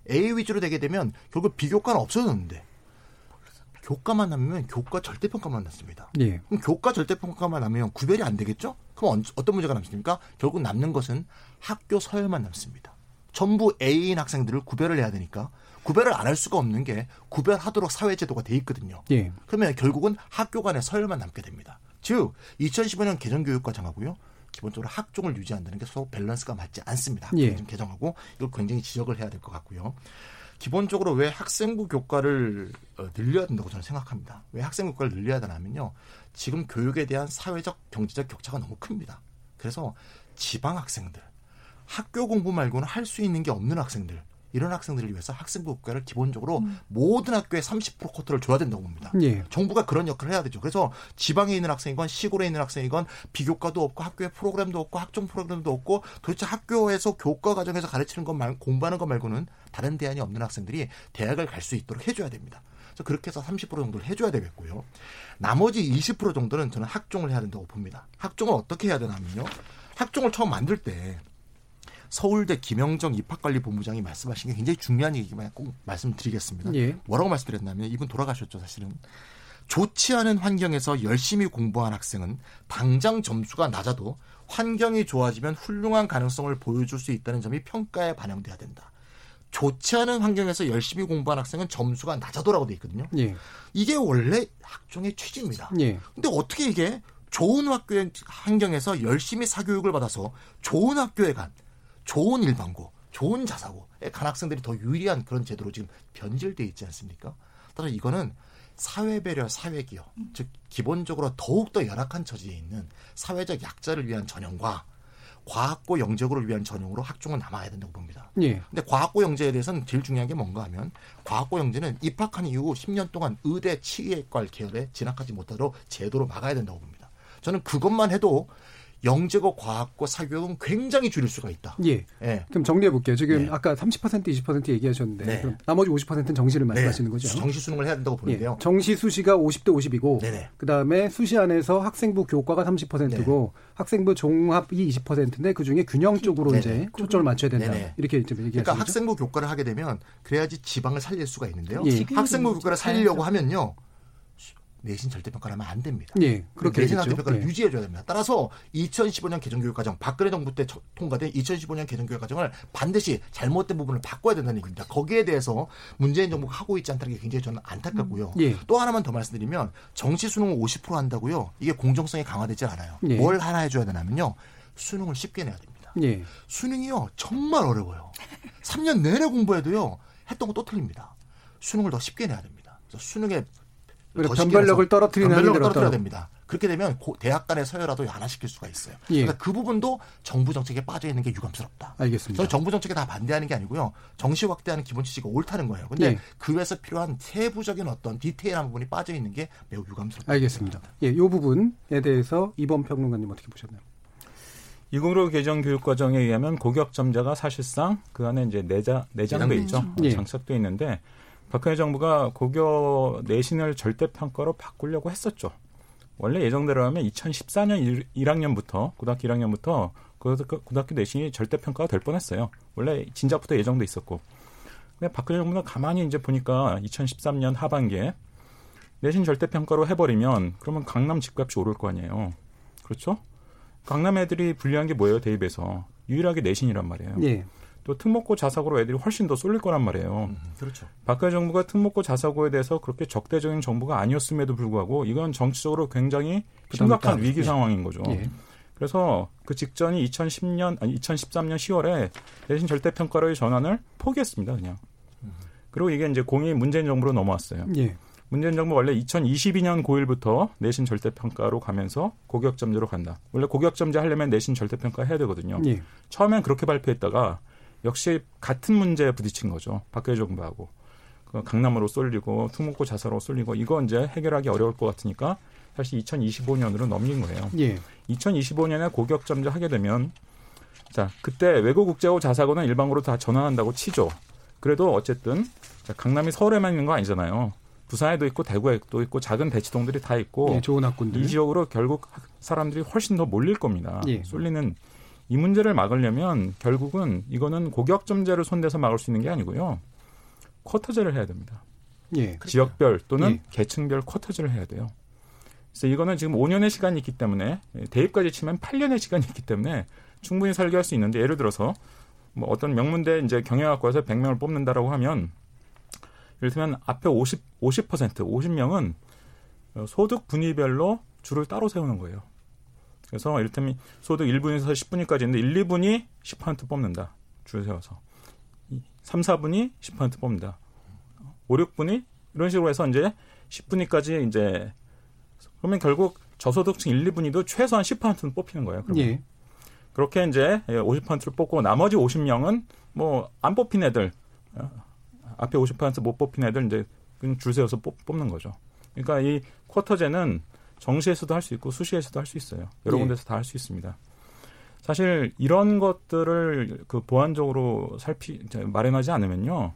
A 위주로 되게 되면 결국 비교과는 없어졌는데 교과만 남으면 교과 절대 평가만 남습니다. 예. 그럼 교과 절대 평가만 남으면 구별이 안 되겠죠? 그럼 언- 어떤 문제가 남습니까? 결국 남는 것은 학교 서열만 남습니다. 전부 A인 학생들을 구별을 해야 되니까 구별을 안 할 수가 없는 게 구별하도록 사회제도가 돼 있거든요. 예. 그러면 결국은 학교 간의 서열만 남게 됩니다. 즉 2015년 개정교육과 정하고요. 기본적으로 학종을 유지한다는 게 서로 밸런스가 맞지 않습니다. 예. 좀 개정하고 이걸 굉장히 지적을 해야 될 것 같고요. 기본적으로 왜 학생부 교과를 어, 늘려야 된다고 저는 생각합니다. 왜 학생부 교과를 늘려야 되냐면요. 지금 교육에 대한 사회적 경제적 격차가 너무 큽니다. 그래서 지방 학생들, 학교 공부 말고는 할 수 있는 게 없는 학생들, 이런 학생들을 위해서 학생부 교과를 기본적으로 모든 학교에 30% 코트를 줘야 된다고 봅니다. 예. 정부가 그런 역할을 해야 되죠. 그래서 지방에 있는 학생이건 시골에 있는 학생이건 비교과도 없고 학교에 프로그램도 없고 학종 프로그램도 없고 도대체 학교에서 교과 과정에서 가르치는 것 말, 공부하는 것 말고는 다른 대안이 없는 학생들이 대학을 갈 수 있도록 해줘야 됩니다. 그래서 그렇게 해서 30% 정도를 해줘야 되겠고요. 나머지 20% 정도는 저는 학종을 해야 된다고 봅니다. 학종을 어떻게 해야 되냐면요. 학종을 처음 만들 때 서울대 김영정 입학관리본부장이 말씀하신 게 굉장히 중요한 얘기만 꼭 말씀드리겠습니다. 예. 뭐라고 말씀드렸냐면 이분 돌아가셨죠 사실은 좋지 않은 환경에서 열심히 공부한 학생은 당장 점수가 낮아도 환경이 좋아지면 훌륭한 가능성을 보여줄 수 있다는 점이 평가에 반영돼야 된다. 좋지 않은 환경에서 열심히 공부한 학생은 점수가 낮아도라고 돼 있거든요. 예. 이게 원래 학종의 취지입니다. 예. 근데 어떻게 이게 좋은 학교의 환경에서 열심히 사교육을 받아서 좋은 학교에 간 좋은 일반고, 좋은 자사고에 간 학생들이 더 유리한 그런 제도로 지금 변질돼 있지 않습니까? 따라 이거는 사회 배려, 사회기여, 즉 기본적으로 더욱더 열악한 처지에 있는 사회적 약자를 위한 전형과 과학고 영재고를 위한 전형으로 학종은 남아야 된다고 봅니다. 예. 근데 과학고 영재에 대해서는 제일 중요한 게 뭔가 하면 과학고 영재는 입학한 이후 10년 동안 의대 치의과 계열에 진학하지 못하도록 제도로 막아야 된다고 봅니다. 저는 그것만 해도 영재고 과학고 사교육은 굉장히 줄일 수가 있다. 예. 예. 그럼 정리해 볼게요. 지금 아까 30% 20% 얘기하셨는데 네. 그럼 나머지 50%는 정시를 말씀하시는 거죠? 정시 수능을 해야 된다고 보는데요. 예. 정시 수시가 50대 50이고 그다음에 수시 안에서 학생부 교과가 30%고 학생부 종합이 20%인데 그중에 균형 쪽으로 네네. 이제 초점을 맞춰야 된다. 네네. 이렇게 이제 얘기하시죠. 그러니까 학생부 교과를 하게 되면 그래야지 지방을 살릴 수가 있는데요. 예. 학생부 교과를 살리려고 하면요. 내신 절대평가를 하면 안 됩니다. 예, 그렇게 내신. 절대평가를 예. 유지해줘야 됩니다. 따라서 2015년 개정교육과정, 박근혜 정부 때 저- 통과된 2015년 개정교육과정을 반드시 잘못된 부분을 바꿔야 된다는 얘기입니다. 거기에 대해서 문재인 정부가 하고 있지 않다는 게 굉장히 저는 안타깝고요. 음. 예. 또 하나만 더 말씀드리면 정시 수능을 50% 한다고요. 이게 공정성이 강화되지 않아요. 예. 뭘 하나 해줘야 되냐면요. 수능을 쉽게 내야 됩니다. 예. 수능이요 정말 어려워요. 3년 내내 공부해도요 했던 거 또 틀립니다. 수능을 더 쉽게 내야 됩니다. 그래서 수능에 그러니까 더 쉽게 변별력을 떨어뜨리는 변별력을 한계로 떨어뜨려야 떨어- 됩니다. 그렇게 되면 고- 대학 간의 서열화도 완화시킬 수가 있어요. 예. 그러니까 그 부분도 정부 정책에 빠져 있는 게 유감스럽다. 알겠습니다. 저는 정부 정책에 다 반대하는 게 아니고요. 정시 확대하는 기본 취지가 옳다는 거예요. 근데 예. 그 위해서 필요한 세부적인 어떤 디테일한 부분이 빠져 있는 게 매우 유감스럽다. 알겠습니다. 예, 이 부분에 대해서 이번 평론가님 어떻게 보셨나요? 2015 개정 교육 과정에 의하면 고격점자가 사실상 그 안에 이제 내자 내장돼 있죠. 예. 장착돼 있는데 박근혜 정부가 고교 내신을 절대 평가로 바꾸려고 했었죠. 원래 예정대로라면 2014년 1학년부터 고등학교 1학년부터 고등학교, 고등학교 내신이 절대 평가가 될 뻔했어요. 원래 진작부터 예정돼 있었고. 근데 박근혜 정부는 가만히 이제 보니까 2013년 하반기에 내신 절대 평가로 해버리면 그러면 강남 집값이 오를 거 아니에요. 그렇죠? 강남 애들이 불리한 게 뭐예요 대입에서 유일하게 내신이란 말이에요. 예. 또 특목고 자사고로 애들이 훨씬 더 쏠릴 거란 말이에요. 그렇죠. 박근혜 정부가 특목고 자사고에 대해서 그렇게 적대적인 정부가 아니었음에도 불구하고 이건 정치적으로 굉장히 심각한. 위기 예. 상황인 거죠. 예. 그래서 그 직전이 2010년 아니 2013년 10월에 내신 절대 평가로의 전환을 포기했습니다, 그냥. 그리고 이게 이제 공이 문재인 정부로 넘어왔어요. 예. 문재인 정부 원래 2022년 9일부터 내신 절대 평가로 가면서 고격점제로 간다. 원래 고격점제 하려면 내신 절대 평가 해야 되거든요. 예. 처음엔 그렇게 발표했다가 역시 같은 문제에 부딪힌 거죠. 박근혜 정부하고. 그 강남으로 쏠리고 특목고 자사로 쏠리고 이거 이제 해결하기 어려울 것 같으니까 사실 2025년으로 넘긴 거예요. 예. 2025년에 고격점제 하게 되면 자 그때 외고 국제고 자사고는 일반고로 다 전환한다고 치죠. 그래도 어쨌든 자, 강남이 서울에만 있는 거 아니잖아요. 부산에도 있고 대구에도 있고 작은 대치동들이 다 있고 예, 좋은 학군들. 이 지역으로 결국 사람들이 훨씬 더 몰릴 겁니다. 예. 쏠리는 이 문제를 막으려면 결국은 이거는 고격점제를 손대서 막을 수 있는 게 아니고요. 쿼터제를 해야 됩니다. 예. 지역별 또는 예. 계층별 쿼터제를 해야 돼요. 그래서 이거는 지금 5년의 시간이 있기 때문에 대입까지 치면 8년의 시간이 있기 때문에 충분히 설계할 수 있는데 예를 들어서 뭐 어떤 명문대 이제 경영학과에서 100명을 뽑는다라고 하면 예를 들면 앞에 50 50% 50명은 소득 분위별로 줄을 따로 세우는 거예요. 그래서 이를테면 소득 1분에서 10분위까지 있는데 1, 2분이 10% 뽑는다. 줄 세워서. 3, 4분이 10% 뽑는다. 5, 6분이 이런 식으로 해서 이제 10분위까지 이제 그러면 결국 저소득층 1, 2분위도 최소한 10%는 뽑히는 거예요. 그러면. 예. 그렇게 이제 50%를 뽑고 나머지 50명은 뭐 안 뽑힌 애들 어, 앞에 50%못 뽑힌 애들 이제 그냥 줄 세워서 뽑, 뽑는 거죠. 그러니까 이 쿼터제는 정시에서도 할 수 있고 수시에서도 할 수 있어요. 여러 예. 군데서 다 할 수 있습니다. 사실 이런 것들을 그 보완적으로 살피 마련하지 않으면요.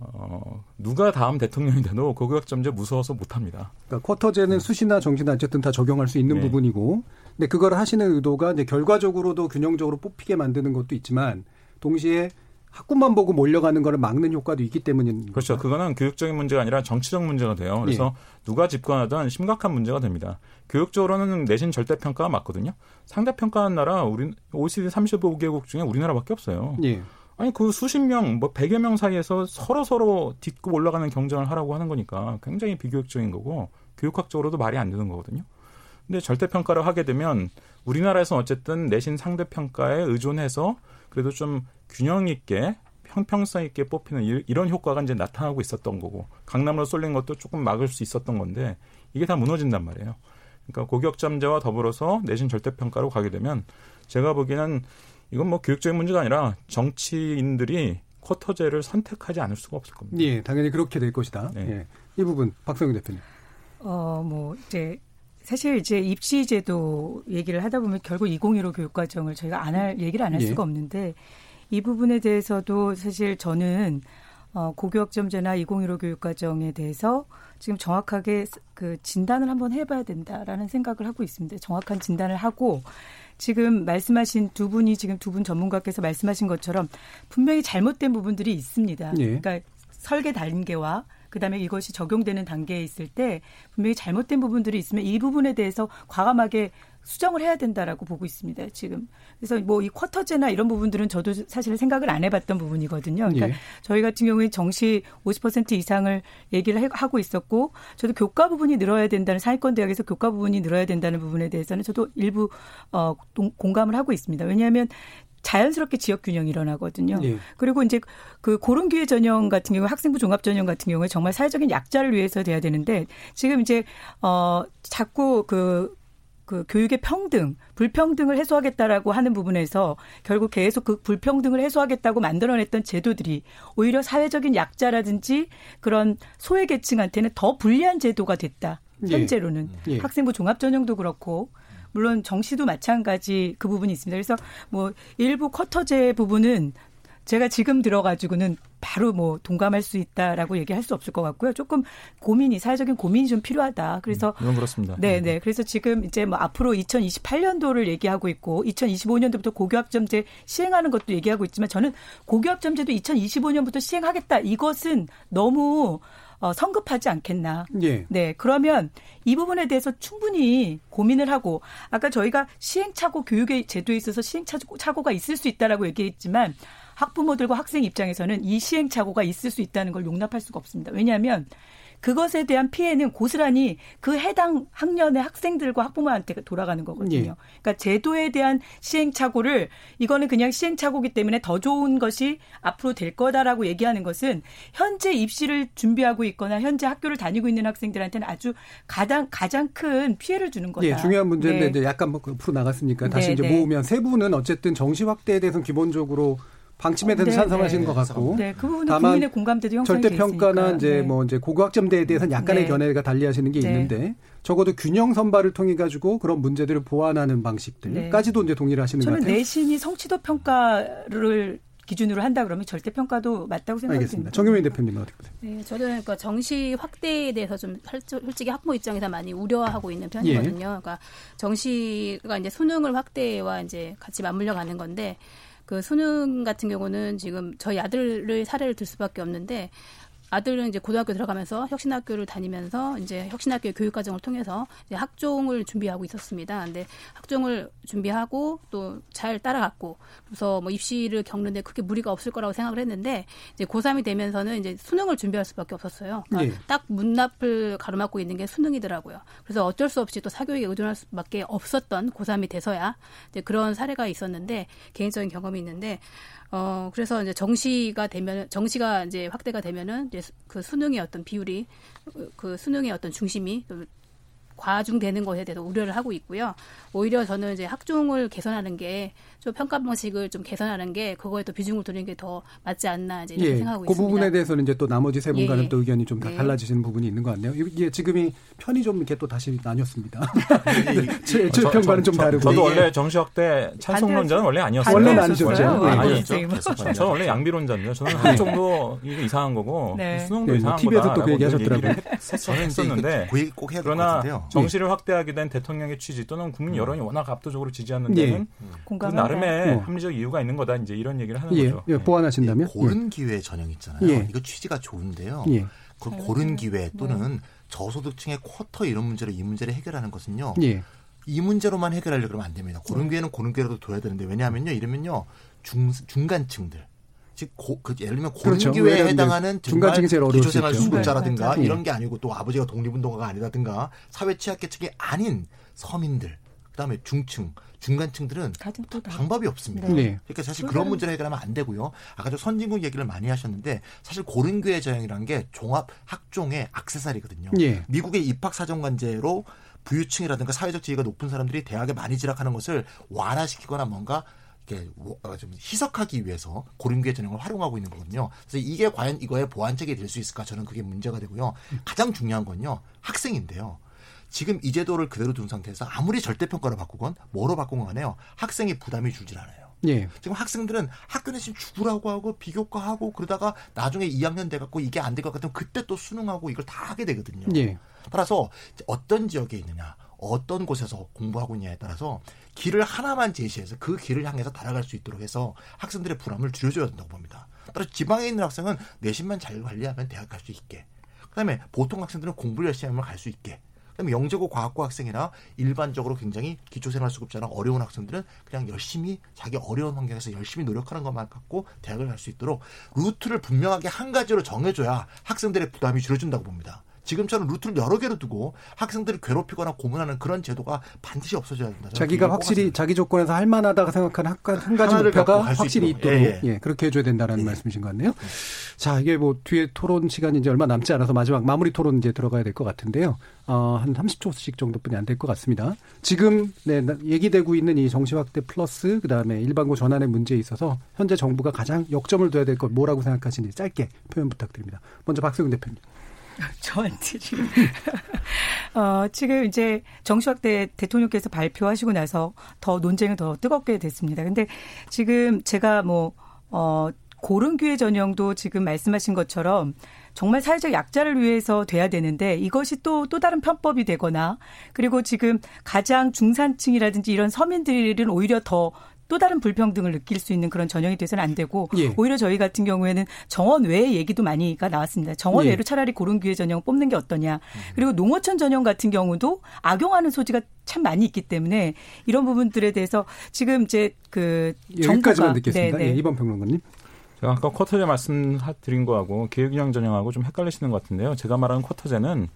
어, 누가 다음 대통령이 돼도 고교학점제 무서워서 못 합니다. 그러니까 쿼터제는 수시나 정시나 어쨌든 다 적용할 수 있는 네. 부분이고, 근데 그걸 하시는 의도가 이제 결과적으로도 균형적으로 뽑히게 만드는 것도 있지만, 동시에 학군만 보고 몰려가는 거를 막는 효과도 있기 때문인 그렇죠. 그거는 교육적인 문제가 아니라 정치적 문제가 돼요. 그래서 예. 누가 집권하든 심각한 문제가 됩니다. 교육적으로는 내신 절대 평가가 맞거든요. 상대 평가한 나라 우리 OECD 35개국 중에 우리나라밖에 없어요. 예. 아니 그 수십 명, 뭐 백여 명 사이에서 서로 서로 딛고 올라가는 경쟁을 하라고 하는 거니까 굉장히 비교육적인 거고 교육학적으로도 말이 안 되는 거거든요. 근데 절대 평가를 하게 되면 우리나라에서 어쨌든 내신 상대 평가에 의존해서 그래도 좀 균형 있게 형평성 있게 뽑히는 이런 효과가 이제 나타나고 있었던 거고 강남으로 쏠린 것도 조금 막을 수 있었던 건데 이게 다 무너진단 말이에요. 그러니까 고격잠재와 더불어서 내신 절대평가로 가게 되면 제가 보기에는 이건 뭐 교육적인 문제가 아니라 정치인들이 쿼터제를 선택하지 않을 수가 없을 겁니다. 예, 당연히 그렇게 될 것이다. 네. 예. 이 부분 박성윤 대표님. 어, 뭐 이제 사실 이제 입시 제도 얘기를 하다 보면 결국 2015 교육과정을 저희가 안 할 얘기를 안할 예. 수가 없는데 이 부분에 대해서도 사실 저는 어, 고교학점제나 2015 교육과정에 대해서 지금 정확하게 그 진단을 한번 해봐야 된다라는 생각을 하고 있습니다. 정확한 진단을 하고 지금 말씀하신 두 분이 지금 두 분 전문가께서 말씀하신 것처럼 분명히 잘못된 부분들이 있습니다. 예. 그러니까 설계 단계와 그다음에 이것이 적용되는 단계에 있을 때 분명히 잘못된 부분들이 있으면 이 부분에 대해서 과감하게 수정을 해야 된다라고 보고 있습니다. 지금 그래서 뭐 이 쿼터제나 이런 부분들은 저도 사실 생각을 안 해봤던 부분이거든요. 그러니까 예. 저희 같은 경우에 정시 50% 이상을 얘기를 하고 있었고 저도 교과 부분이 늘어야 된다는 사회권 대학에서 교과 부분이 늘어야 된다는 부분에 대해서는 저도 일부 어 공감을 하고 있습니다. 왜냐하면 자연스럽게 지역 균형이 일어나거든요. 예. 그리고 이제 그 고른 기회 전형 같은 경우 학생부 종합 전형 같은 경우에 정말 사회적인 약자를 위해서 돼야 되는데 지금 이제 어 자꾸 그그 그 교육의 평등, 불평등을 해소하겠다라고 하는 부분에서 결국 계속 그 불평등을 해소하겠다고 만들어냈던 제도들이 오히려 사회적인 약자라든지 그런 소외 계층한테는 더 불리한 제도가 됐다. 예. 현재로는 예. 예. 학생부 종합 전형도 그렇고 물론 정시도 마찬가지 그 부분이 있습니다. 그래서 뭐 일부 쿼터제 부분은 제가 지금 들어가지고는 바로 뭐 동감할 수 있다라고 얘기할 수 없을 것 같고요. 조금 고민이 사회적인 고민이 좀 필요하다. 그래서 음, 그렇습니다. 네, 네. 그래서 지금 이제 뭐 앞으로 2028년도를 얘기하고 있고 2025년도부터 고교학점제 시행하는 것도 얘기하고 있지만 저는 고교학점제도 2025년부터 시행하겠다. 이것은 너무 어, 성급하지 않겠나. 예. 네. 그러면 이 부분에 대해서 충분히 고민을 하고 아까 저희가 시행착오 교육의 제도에 있어서 시행착오가 있을 수 있다라고 얘기했지만 학부모들과 학생 입장에서는 이 시행착오가 있을 수 있다는 걸 용납할 수가 없습니다. 왜냐하면 그것에 대한 피해는 고스란히 그 해당 학년의 학생들과 학부모한테 돌아가는 거거든요. 예. 그러니까 제도에 대한 시행착오를 이거는 그냥 시행착오기 때문에 더 좋은 것이 앞으로 될 거다라고 얘기하는 것은 현재 입시를 준비하고 있거나 현재 학교를 다니고 있는 학생들한테는 아주 가장 가장 큰 피해를 주는 거다. 예, 중요한 문제인데 네. 이제 약간 뭐 앞으로 나갔으니까 다시 네, 이제 네. 모으면 세 분은 어쨌든 정시 확대에 대해서는 기본적으로 방침에 대해서 네, 찬성하시는 네. 것 같고. 네, 그 부분은 다만 국민의 공감대도 형성이 절대 평가나 이제 네. 뭐 이제 고교학점대에 대해서는 약간의 네. 견해가 달리하시는 게 네. 있는데 적어도 균형 선발을 통해 가지고 그런 문제들을 보완하는 방식들까지도 이제 동의를 하시는 것 같아요. 저는 내신이 성취도 평가를 기준으로 한다 그러면 절대 평가도 맞다고 생각합니다. 정유민 대표님은 어떻게 보세요? 네, 저도 그러니까 정시 확대에 대해서 좀 솔직히 학부모 입장에서 많이 우려하고 있는 편이거든요. 예. 그러니까 정시가 이제 수능을 확대와 이제 같이 맞물려 가는 건데 그 수능 같은 경우는 지금 저희 아들을 사례를 들 수밖에 없는데 아들은 이제 고등학교 들어가면서 혁신학교를 다니면서 이제 혁신학교 교육 과정을 통해서 이제 학종을 준비하고 있었습니다. 근데 학종을 준비하고 또 잘 따라갔고 그래서 뭐 입시를 겪는데 크게 무리가 없을 거라고 생각을 했는데 이제 고3이 되면서는 이제 수능을 준비할 수밖에 없었어요. 그러니까 네. 딱 문납을 가로막고 있는 게 수능이더라고요. 그래서 어쩔 수 없이 또 사교육에 의존할 수밖에 없었던 고3이 돼서야 이제 그런 사례가 있었는데 개인적인 경험이 있는데 어, 그래서 이제 정시가 되면, 정시가 이제 확대가 되면은 이제 그 수능의 어떤 비율이, 그 수능의 어떤 중심이 과중되는 것에 대해서 우려를 하고 있고요. 오히려 저는 이제 학종을 개선하는 게 좀 평가 방식을 좀 개선하는 게 그거에 또 비중을 두는 게 더 맞지 않나 이제 예, 생각하고 그 있습니다. 그 부분에 대해서는 이제 또 나머지 세 분과는 예, 또 의견이 좀다 네. 달라지시는 부분이 있는 것 같네요. 이게 지금이 편이 좀 이렇게 또 다시 나뉘었습니다. <laughs> <laughs> 제, 제 평가는 좀 다르고. 저도 원래 정시학 때 찬성론자는 원래 아니었어요. 원래는 아니셨죠. 네. 아니었죠. 저는 원래 양비론자입니다. 저는 한정도 이게 이상한 거고 네. 수능도 네, 이상한 TV에서 또그 얘기하셨더라고요. 저는 했었는데 그꼭 해야 같은데요. 정시를 확대하게 된 대통령의 취지 또는 국민 여론이 워낙 압도적으로 지지하는 데는 예. 그 나름 의 합리적 이유가 있는 거다. 이제 이런 얘기를 하는 예. 거죠. 예. 보완하신다면 고른 기회 전형 있잖아요. 예. 이거 취지가 좋은데요. 예. 그 고른 기회 또는 저소득층의 쿼터 이런 문제로 이 문제를 해결하는 것은요. 예. 이 문제로만 해결하려고 그러면 안 됩니다. 고른 기회는 고른 기회로도 둬야 되는데 왜냐하면요. 이러면요. 중 중간층들 즉 고, 그 예를 들면 고른 그렇죠. 기회에 해당하는 중간층이 제일 어려울 수 기초생활. 수급자라든가 네. 이런 게 아니고 또 아버지가 독립운동가가 아니라든가 사회 취약계층이 아닌 서민들 그다음에 중층 중간층들은 방법이 없습니다. 네. 그러니까 사실 그런 문제를 해결하면 안 되고요. 아까 저 선진국 얘기를 많이 하셨는데 사실 고른교회 전형이라는 게 종합 학종의 악세사리거든요. 예. 미국의 입학 사정관제로 부유층이라든가 사회적 지위가 높은 사람들이 대학에 많이 진학하는 것을 완화시키거나 뭔가 이렇게 어, 좀 희석하기 위해서 고른교회 전형을 활용하고 있는 거거든요. 그래서 이게 과연 이거의 보완책이 될 수 있을까? 저는 그게 문제가 되고요. 가장 중요한 건요. 학생인데요. 지금 이 제도를 그대로 둔 상태에서 아무리 절대평가로 바꾸건 뭐로 바꾼 간에요. 학생이 부담이 줄질 않아요. 예. 지금 학생들은 학교 내신 죽으라고 하고 비교과하고 그러다가 나중에 2학년 돼갖고 이게 안 될 것 같으면 그때 또 수능하고 이걸 다 하게 되거든요. 예. 따라서 어떤 지역에 있느냐, 어떤 곳에서 공부하고 있냐에 따라서 길을 하나만 제시해서 그 길을 향해서 달아갈 수 있도록 해서 학생들의 불안을 줄여줘야 된다고 봅니다. 따라서 지방에 있는 학생은 내신만 잘 관리하면 대학 갈 수 있게. 그다음에 보통 학생들은 공부를 열심히 하면 갈 수 있게. 그다음에 영재고 과학고 학생이나 일반적으로 굉장히 기초생활수급자나 어려운 학생들은 그냥 열심히 자기 어려운 환경에서 열심히 노력하는 것만 갖고 대학을 갈 수 있도록 루트를 분명하게 한 가지로 정해줘야 학생들의 부담이 줄여준다고 봅니다. 지금처럼 루트를 여러 개로 두고 학생들을 괴롭히거나 고문하는 그런 제도가 반드시 없어져야 된다. 자기가 확실히 자기 조건에서 할 만하다고 생각하는 한, 가- 한 가지 목표가 확실히 있도록. 있도록 예, 예, 그렇게 해줘야 된다는 말씀이신 것 같네요. 자 이게 뭐 뒤에 토론 시간이 이제 얼마 남지 않아서 마지막 마무리 토론 이제 들어가야 될 것 같은데요. 어, 한 30초씩 정도뿐이 안 될 것 같습니다. 지금 네, 나- 얘기되고 있는 이 정시 확대 플러스 그다음에 일반고 전환의 문제에 있어서 현재 정부가 가장 역점을 둬야 될 것 뭐라고 생각하시는지 짧게 표현 부탁드립니다. 먼저 박세웅 대표님. <laughs> 저한테 지금 <laughs> 어, 지금 이제 정시확대 대통령께서 발표하시고 나서 더 논쟁이 더 뜨겁게 됐습니다. 근데 지금 제가 뭐 어, 고른교회 전형도 지금 말씀하신 것처럼 정말 사회적 약자를 위해서 돼야 되는데 이것이 또또 다른 편법이 되거나 그리고 지금 가장 중산층이라든지 이런 서민들은 오히려 더 또 다른 불평등을 느낄 수 있는 그런 전형이 돼서는 안 되고 예. 오히려 저희 같은 경우에는 정원 외의 얘기도 많이가 나왔습니다. 정원 예. 외로 차라리 고른교회 전형 뽑는 게 어떠냐. 그리고 농어촌 전형 같은 경우도 악용하는 소지가 참 많이 있기 때문에 이런 부분들에 대해서 지금 이제 그 여기까지만 정부가 듣겠습니다. 네, 네. 예, 이번 평론가님. 제가 아까 쿼터제 말씀드린 거하고 기회균형 전형하고 좀 헷갈리시는 것 같은데요. 제가 말하는 쿼터제는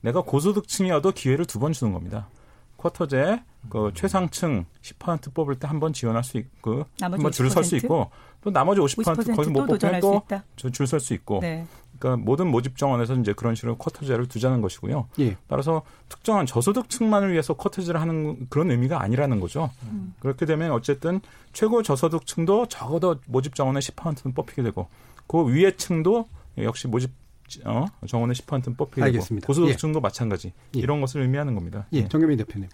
내가 고소득층이어도 기회를 두 번 주는 겁니다. 쿼터제 그 최상층 10% 뽑을 때 한 번 지원할 수 있고 한 번 줄 설수 50%? 있고 또 나머지 50%, 50% 거기 또못 뽑으면 수 있다? 또줄 설 수 있고 네. 그러니까 모든 모집 정원에서 이제 그런 식으로 쿼터제를 두자는 것이고요. 예. 따라서 특정한 저소득층만을 위해서 쿼터제를 하는 그런 의미가 아니라는 거죠. 음. 그렇게 되면 어쨌든 최고 저소득층도 적어도 모집 정원의 10%는 뽑히게 되고 그 위의 층도 역시 모집 어, 정원의 10%는 뽑히게 알겠습니다. 되고 고소득층도 마찬가지 이런 것을 의미하는 겁니다. 예, 정경민 대표님.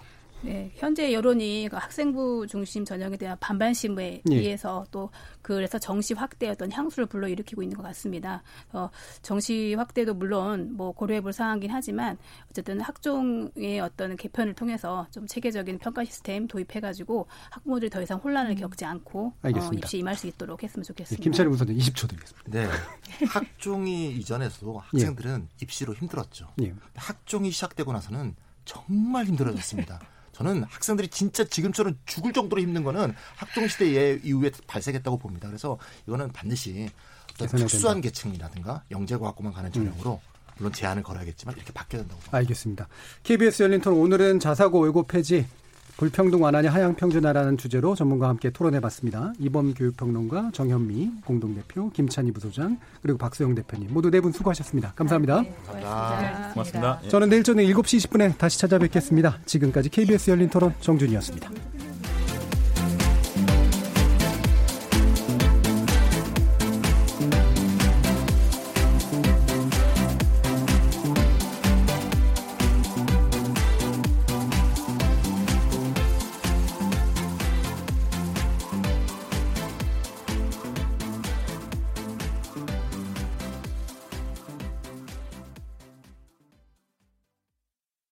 네, 현재 여론이 그 학생부 중심 전형에 대한 반반심에 예. 의해서 또 그래서 정시 확대 어떤 향수를 불러일으키고 있는 것 같습니다. 어, 정시 확대도 물론 뭐 고려해볼 사항이긴 하지만 어쨌든 학종의 어떤 개편을 통해서 좀 체계적인 평가 시스템 도입해가지고 학부모들이 더 이상 혼란을 겪지 않고 어, 알겠습니다. 입시 임할 수 있도록 했으면 예, 좋겠습니다. 김찬희 부사장 20초 드리겠습니다. 네. 학종이 이전에도 학생들은 입시로 힘들었죠. 예. 학종이 시작되고 나서는 정말 힘들어졌습니다. 저는 학생들이 진짜 지금처럼 죽을 정도로 힘든 거는 학종 시대 이후에 발생했다고 봅니다. 그래서 이거는 반드시 어떤 특수한 된다. 계층이라든가 영재과학고만 가는 전형으로 물론 제한을 걸어야겠지만 이렇게 바뀌어야 된다고 봅니다. 알겠습니다. KBS 열린 토론 오늘은 자사고 외고 폐지 불평등 완화냐 하향 평준화라는 주제로 전문가와 함께 토론해봤습니다. 이범 교육평론가 정현미 공동대표 김찬희 부소장 그리고 박수영 대표님 모두 네 분 수고하셨습니다. 감사합니다. 감사합니다. 고맙습니다. 예. 저는 내일 저녁 7시 20분에 다시 찾아뵙겠습니다. 지금까지 KBS 열린 토론 정준이었습니다.